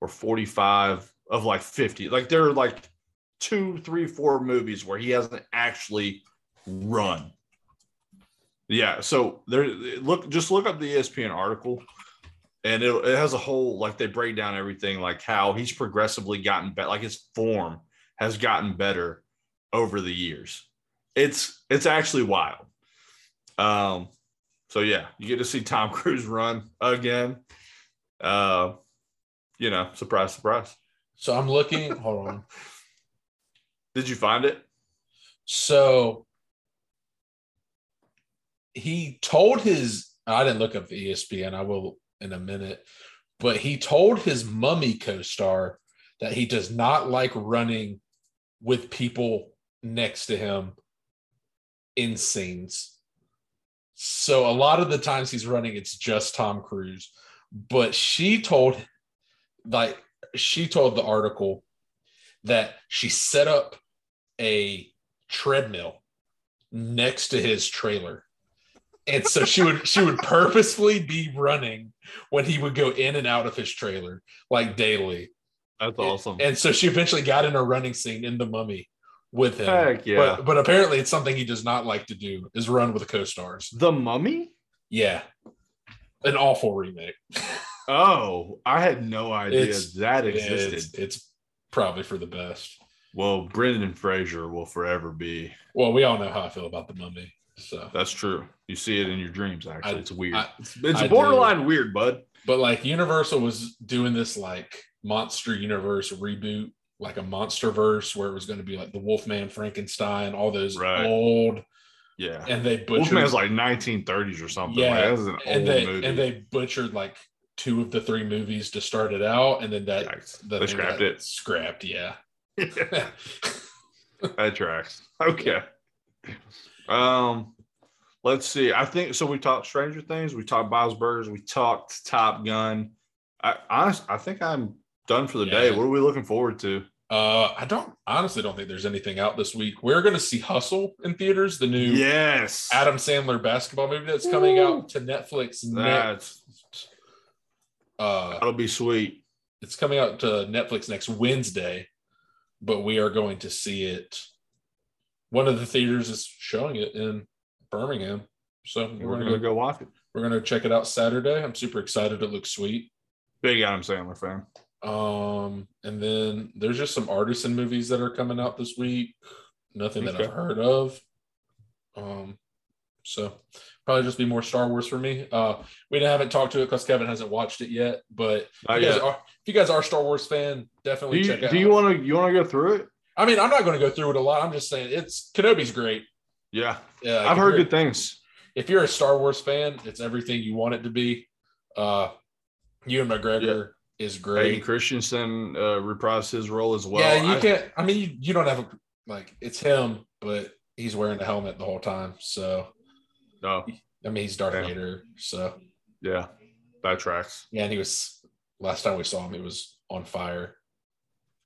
or 45 of like 50. Like there are like two, three, four movies where he hasn't actually run. Yeah. So there, look, just look up the ESPN article and it, it has a whole, like they break down everything, like how he's progressively gotten better, like his form has gotten better over the years. It's, it's actually wild. Um, so yeah, you get to see Tom <laughs> Cruise run again. Uh, you know, surprise, surprise. So I'm looking. hold on. <laughs> Did you find it? So he told his I didn't look up the ESPN, I will in a minute, but he told his mummy co-star that he does not like running with people next to him in scenes. So a lot of the times he's running, it's just Tom Cruise. But she told like she told the article that she set up a treadmill next to his trailer. And so she would she would purposefully be running when he would go in and out of his trailer like daily. That's awesome. And so she eventually got in a running scene in the mummy with him. Heck yeah. But, but apparently it's something he does not like to do is run with co-stars. the Mummy? Yeah. An awful remake. Oh, I had no idea It's- that existed. it's, it's probably for the best. well, Brendan Fraser will forever be. Well, we all know how I feel about the mummy. So That's true. You see it in your dreams. Actually, I- it's weird. I- it's it's borderline weird, bud. But like Universal was doing this like monster universe reboot, like a monster verse where it was going to be like the Wolfman, Frankenstein, all those Right. old, Yeah. and they butchered. Wolfman's like 1930s or something. Yeah, Like, that was an and old they movie. and they butchered like two of the three movies to start it out, and then that Yikes. the they scrapped it. Scrapped, yeah. <laughs> that tracks. Okay. Um, let's see. I think so. We talked Stranger Things. We talked Bob's Burgers. We talked Top Gun. I honest, I think I'm done for the day. What are we looking forward to? uh, I don't honestly don't think there's anything out this week. We're going to see Hustle in theaters, the new Yes, Adam Sandler basketball movie that's coming Woo. out to Netflix next. that's Uh, that'll be sweet. it's coming out to Netflix next Wednesday, but we are going to see it. One of the theaters is showing it in Birmingham, so We're, we're, gonna gonna go watch it. we're gonna check it out Saturday. I'm super excited. It looks sweet. Big Adam Sandler fan. Um, and then there's just some artisan movies that are coming out this week. Nothing that Okay. I've heard of. Um, so probably just be more Star Wars for me. Uh, we haven't talked to it because Kevin hasn't watched it yet. But if you, yet. are, if you guys are Star Wars fan, Do definitely you, check it do out. you want to you want to go through it? I mean, I'm not going to go through it a lot. I'm just saying it's Kenobi's great. Yeah, Yeah, I've heard good things. If you're a Star Wars fan, it's everything you want it to be. Uh, you Ewan McGregor is Hayden great. Christensen uh, reprised his role as well. yeah, you I- can't. I mean, you, you don't have a like. It's him, but he's wearing the helmet the whole time. So No, I mean, he's Darth Yeah. Vader. So yeah, that tracks. yeah, and he was last time we saw him, he was on fire.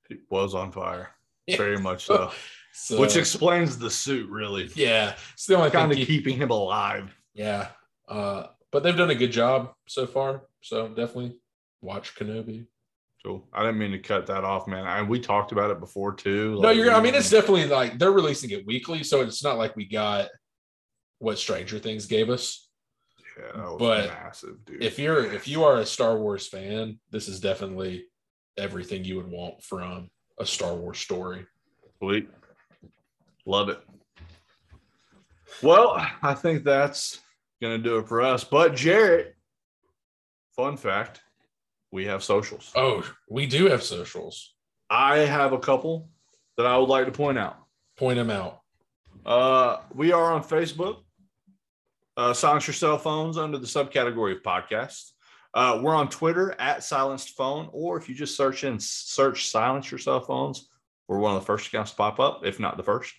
He was on fire, Yeah. very much so. <laughs> So Which explains the suit, really. yeah, it's the only Kind of keep- keeping him alive. yeah, uh, but they've done a good job so far. So definitely watch Kenobi. So I didn't mean to cut that off, man. I, we talked about it before too. No, you're. I mean, it's definitely like they're releasing it weekly, so it's not like we got what Stranger Things gave us. yeah, but massive, dude. If you're if you are a Star Wars fan, this is definitely everything you would want from a Star Wars story. Sweet. Love it. Well, I think that's going to do it for us. But, Jared, fun fact we have socials. Oh, we do have socials. I have a couple that I would like to point out. Point them out. Uh, we are on Facebook. Uh, silence your cell phones under the subcategory of podcasts. Uh, we're on Twitter at silenced phone, or if you just search in search silence your cell phones, We're one of the first accounts to pop up, if not the first.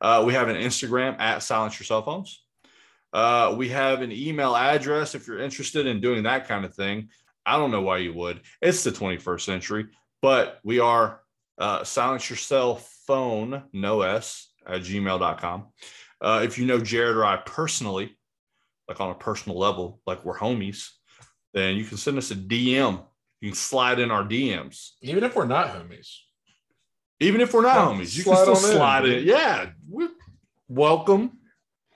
Uh, we have an Instagram at Silence Your Cell Phones. Uh, we have an email address if you're interested in doing that kind of thing. I don't know why you would. It's the 21st century, but we are uh, silence your cell phone, no S, at gmail.com. Uh, if you know Jared or I personally, like on a personal level, like we're homies, then you can send us a DM. You can slide in our DMs. Even if we're not homies. Even if we're not homies, you can still in, slide dude. in. Yeah. we welcome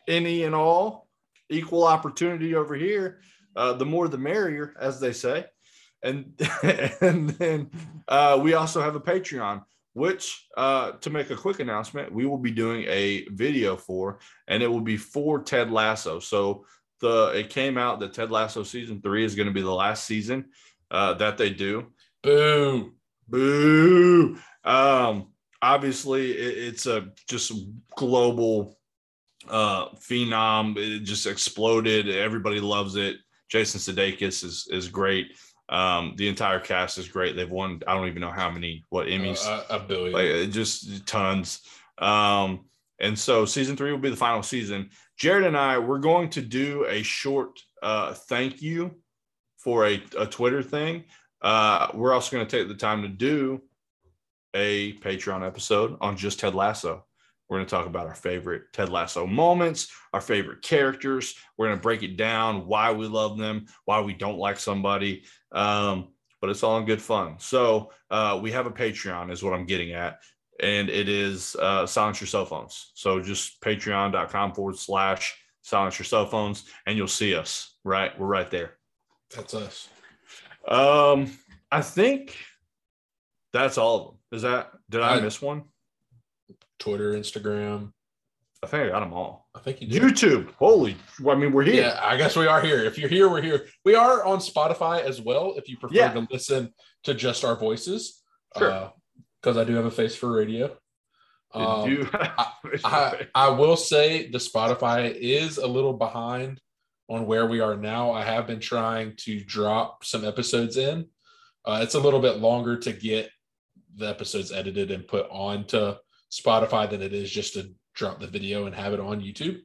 any and all. Equal opportunity over here. Uh, the more the merrier, as they say. And <laughs> and then uh, we also have a Patreon, which uh, to make a quick announcement, we will be doing a video for, and it will be for Ted Lasso. So the it came out that Ted Lasso season three is going to be the last season uh, that they do. Boo. Boo. Um, obviously, it, it's a just global uh, phenom. It just exploded. Everybody loves it. Jason Sudeikis is is great. Um, the entire cast is great. They've won. I don't even know how many what Emmys. Uh, a, billion. like just tons. Um, and so season three will be the final season. Jared and I, we're going to do a short uh, thank you for a, a Twitter thing. Uh, we're also going to take the time to do a Patreon episode on just Ted Lasso. We're going to talk about our favorite Ted Lasso moments, our favorite characters. We're going to break it down, why we love them, why we don't like somebody. Um, but it's all in good fun. So uh, we have a Patreon, is what I'm getting at. And it is uh, silence your cell phones. So just patreon.com forward slash silence your cell phones, and you'll see us, right? We're right there. That's us. Um, I think that's all of them. Is that, did I I- miss one? Twitter, Instagram. I think I got them all. I think you did. YouTube. Holy, I mean, we're here. Yeah, I guess we are here. If you're here, we're here. We are on Spotify as well. If you prefer Yeah. to listen to just our voices, Sure. because I do have a face for radio. Um, you- I, I will say the Spotify is a little behind on where we are now. I have been trying to drop some episodes in. Uh, it's a little bit longer to get the episodes edited and put onto Spotify than it is just to drop the video and have it on YouTube.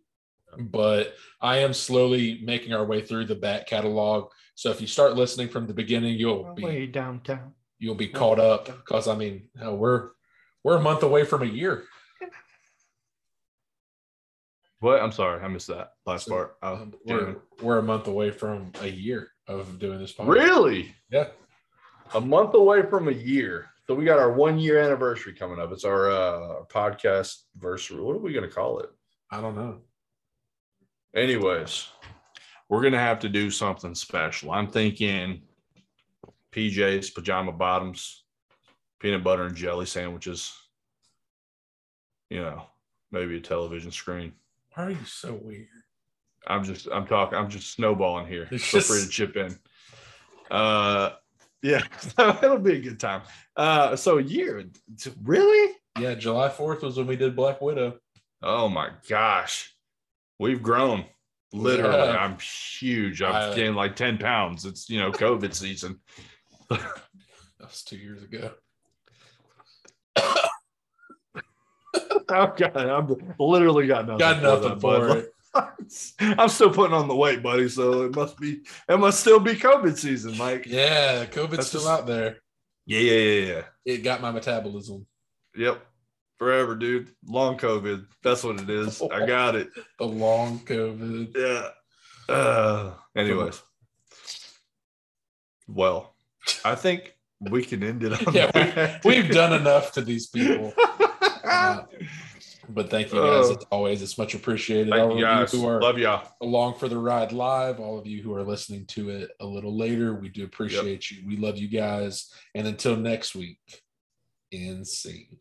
But I am slowly making our way through the back catalog. So if you start listening from the beginning, you'll be way downtown. you'll be caught up because I mean hell, we're we're a month away from a year. <laughs> What? I'm sorry, I missed that last So, part. Oh, Um, we're we're a month away from a year of doing this podcast. really? Yeah. A month away from a year. So we got our one year anniversary coming up. It's our uh podcast anniversary. What are we gonna call it? I don't know. Anyways, we're gonna have to do something special. I'm thinking PJs, pajama bottoms, peanut butter and jelly sandwiches. You know, maybe a television screen. Why are you so weird? I'm just I'm talking I'm just snowballing here. It's Feel free to chip in. Uh yeah, <laughs> it'll be a good time. Uh so a year. Really? Yeah, July 4th was when we did Black Widow. Oh my gosh. We've grown. Literally, Yeah. I'm huge. I've I- gained like 10 pounds. It's you know, COVID season. <laughs> That was two years ago. Oh god, I'm literally got nothing. Got for nothing that, for it. <laughs> I'm still putting on the weight, buddy. So it must be it must still be COVID season, Mike. Yeah, COVID's still just- out there. Yeah, yeah, yeah, yeah. It got my metabolism. Yep. Forever, dude. Long COVID. That's what it is. I got it. <laughs> The long COVID. Yeah. Uh, anyways. Well, I think we can end it on <laughs> Yeah, that. We've done enough to these people. Uh, but thank you guys Oh. as always. It's much appreciated. Thank all you of guys. you who are Love y'all. along for the ride live, all of you who are listening to it a little later, we do appreciate you. We love you guys. And until next week, insane.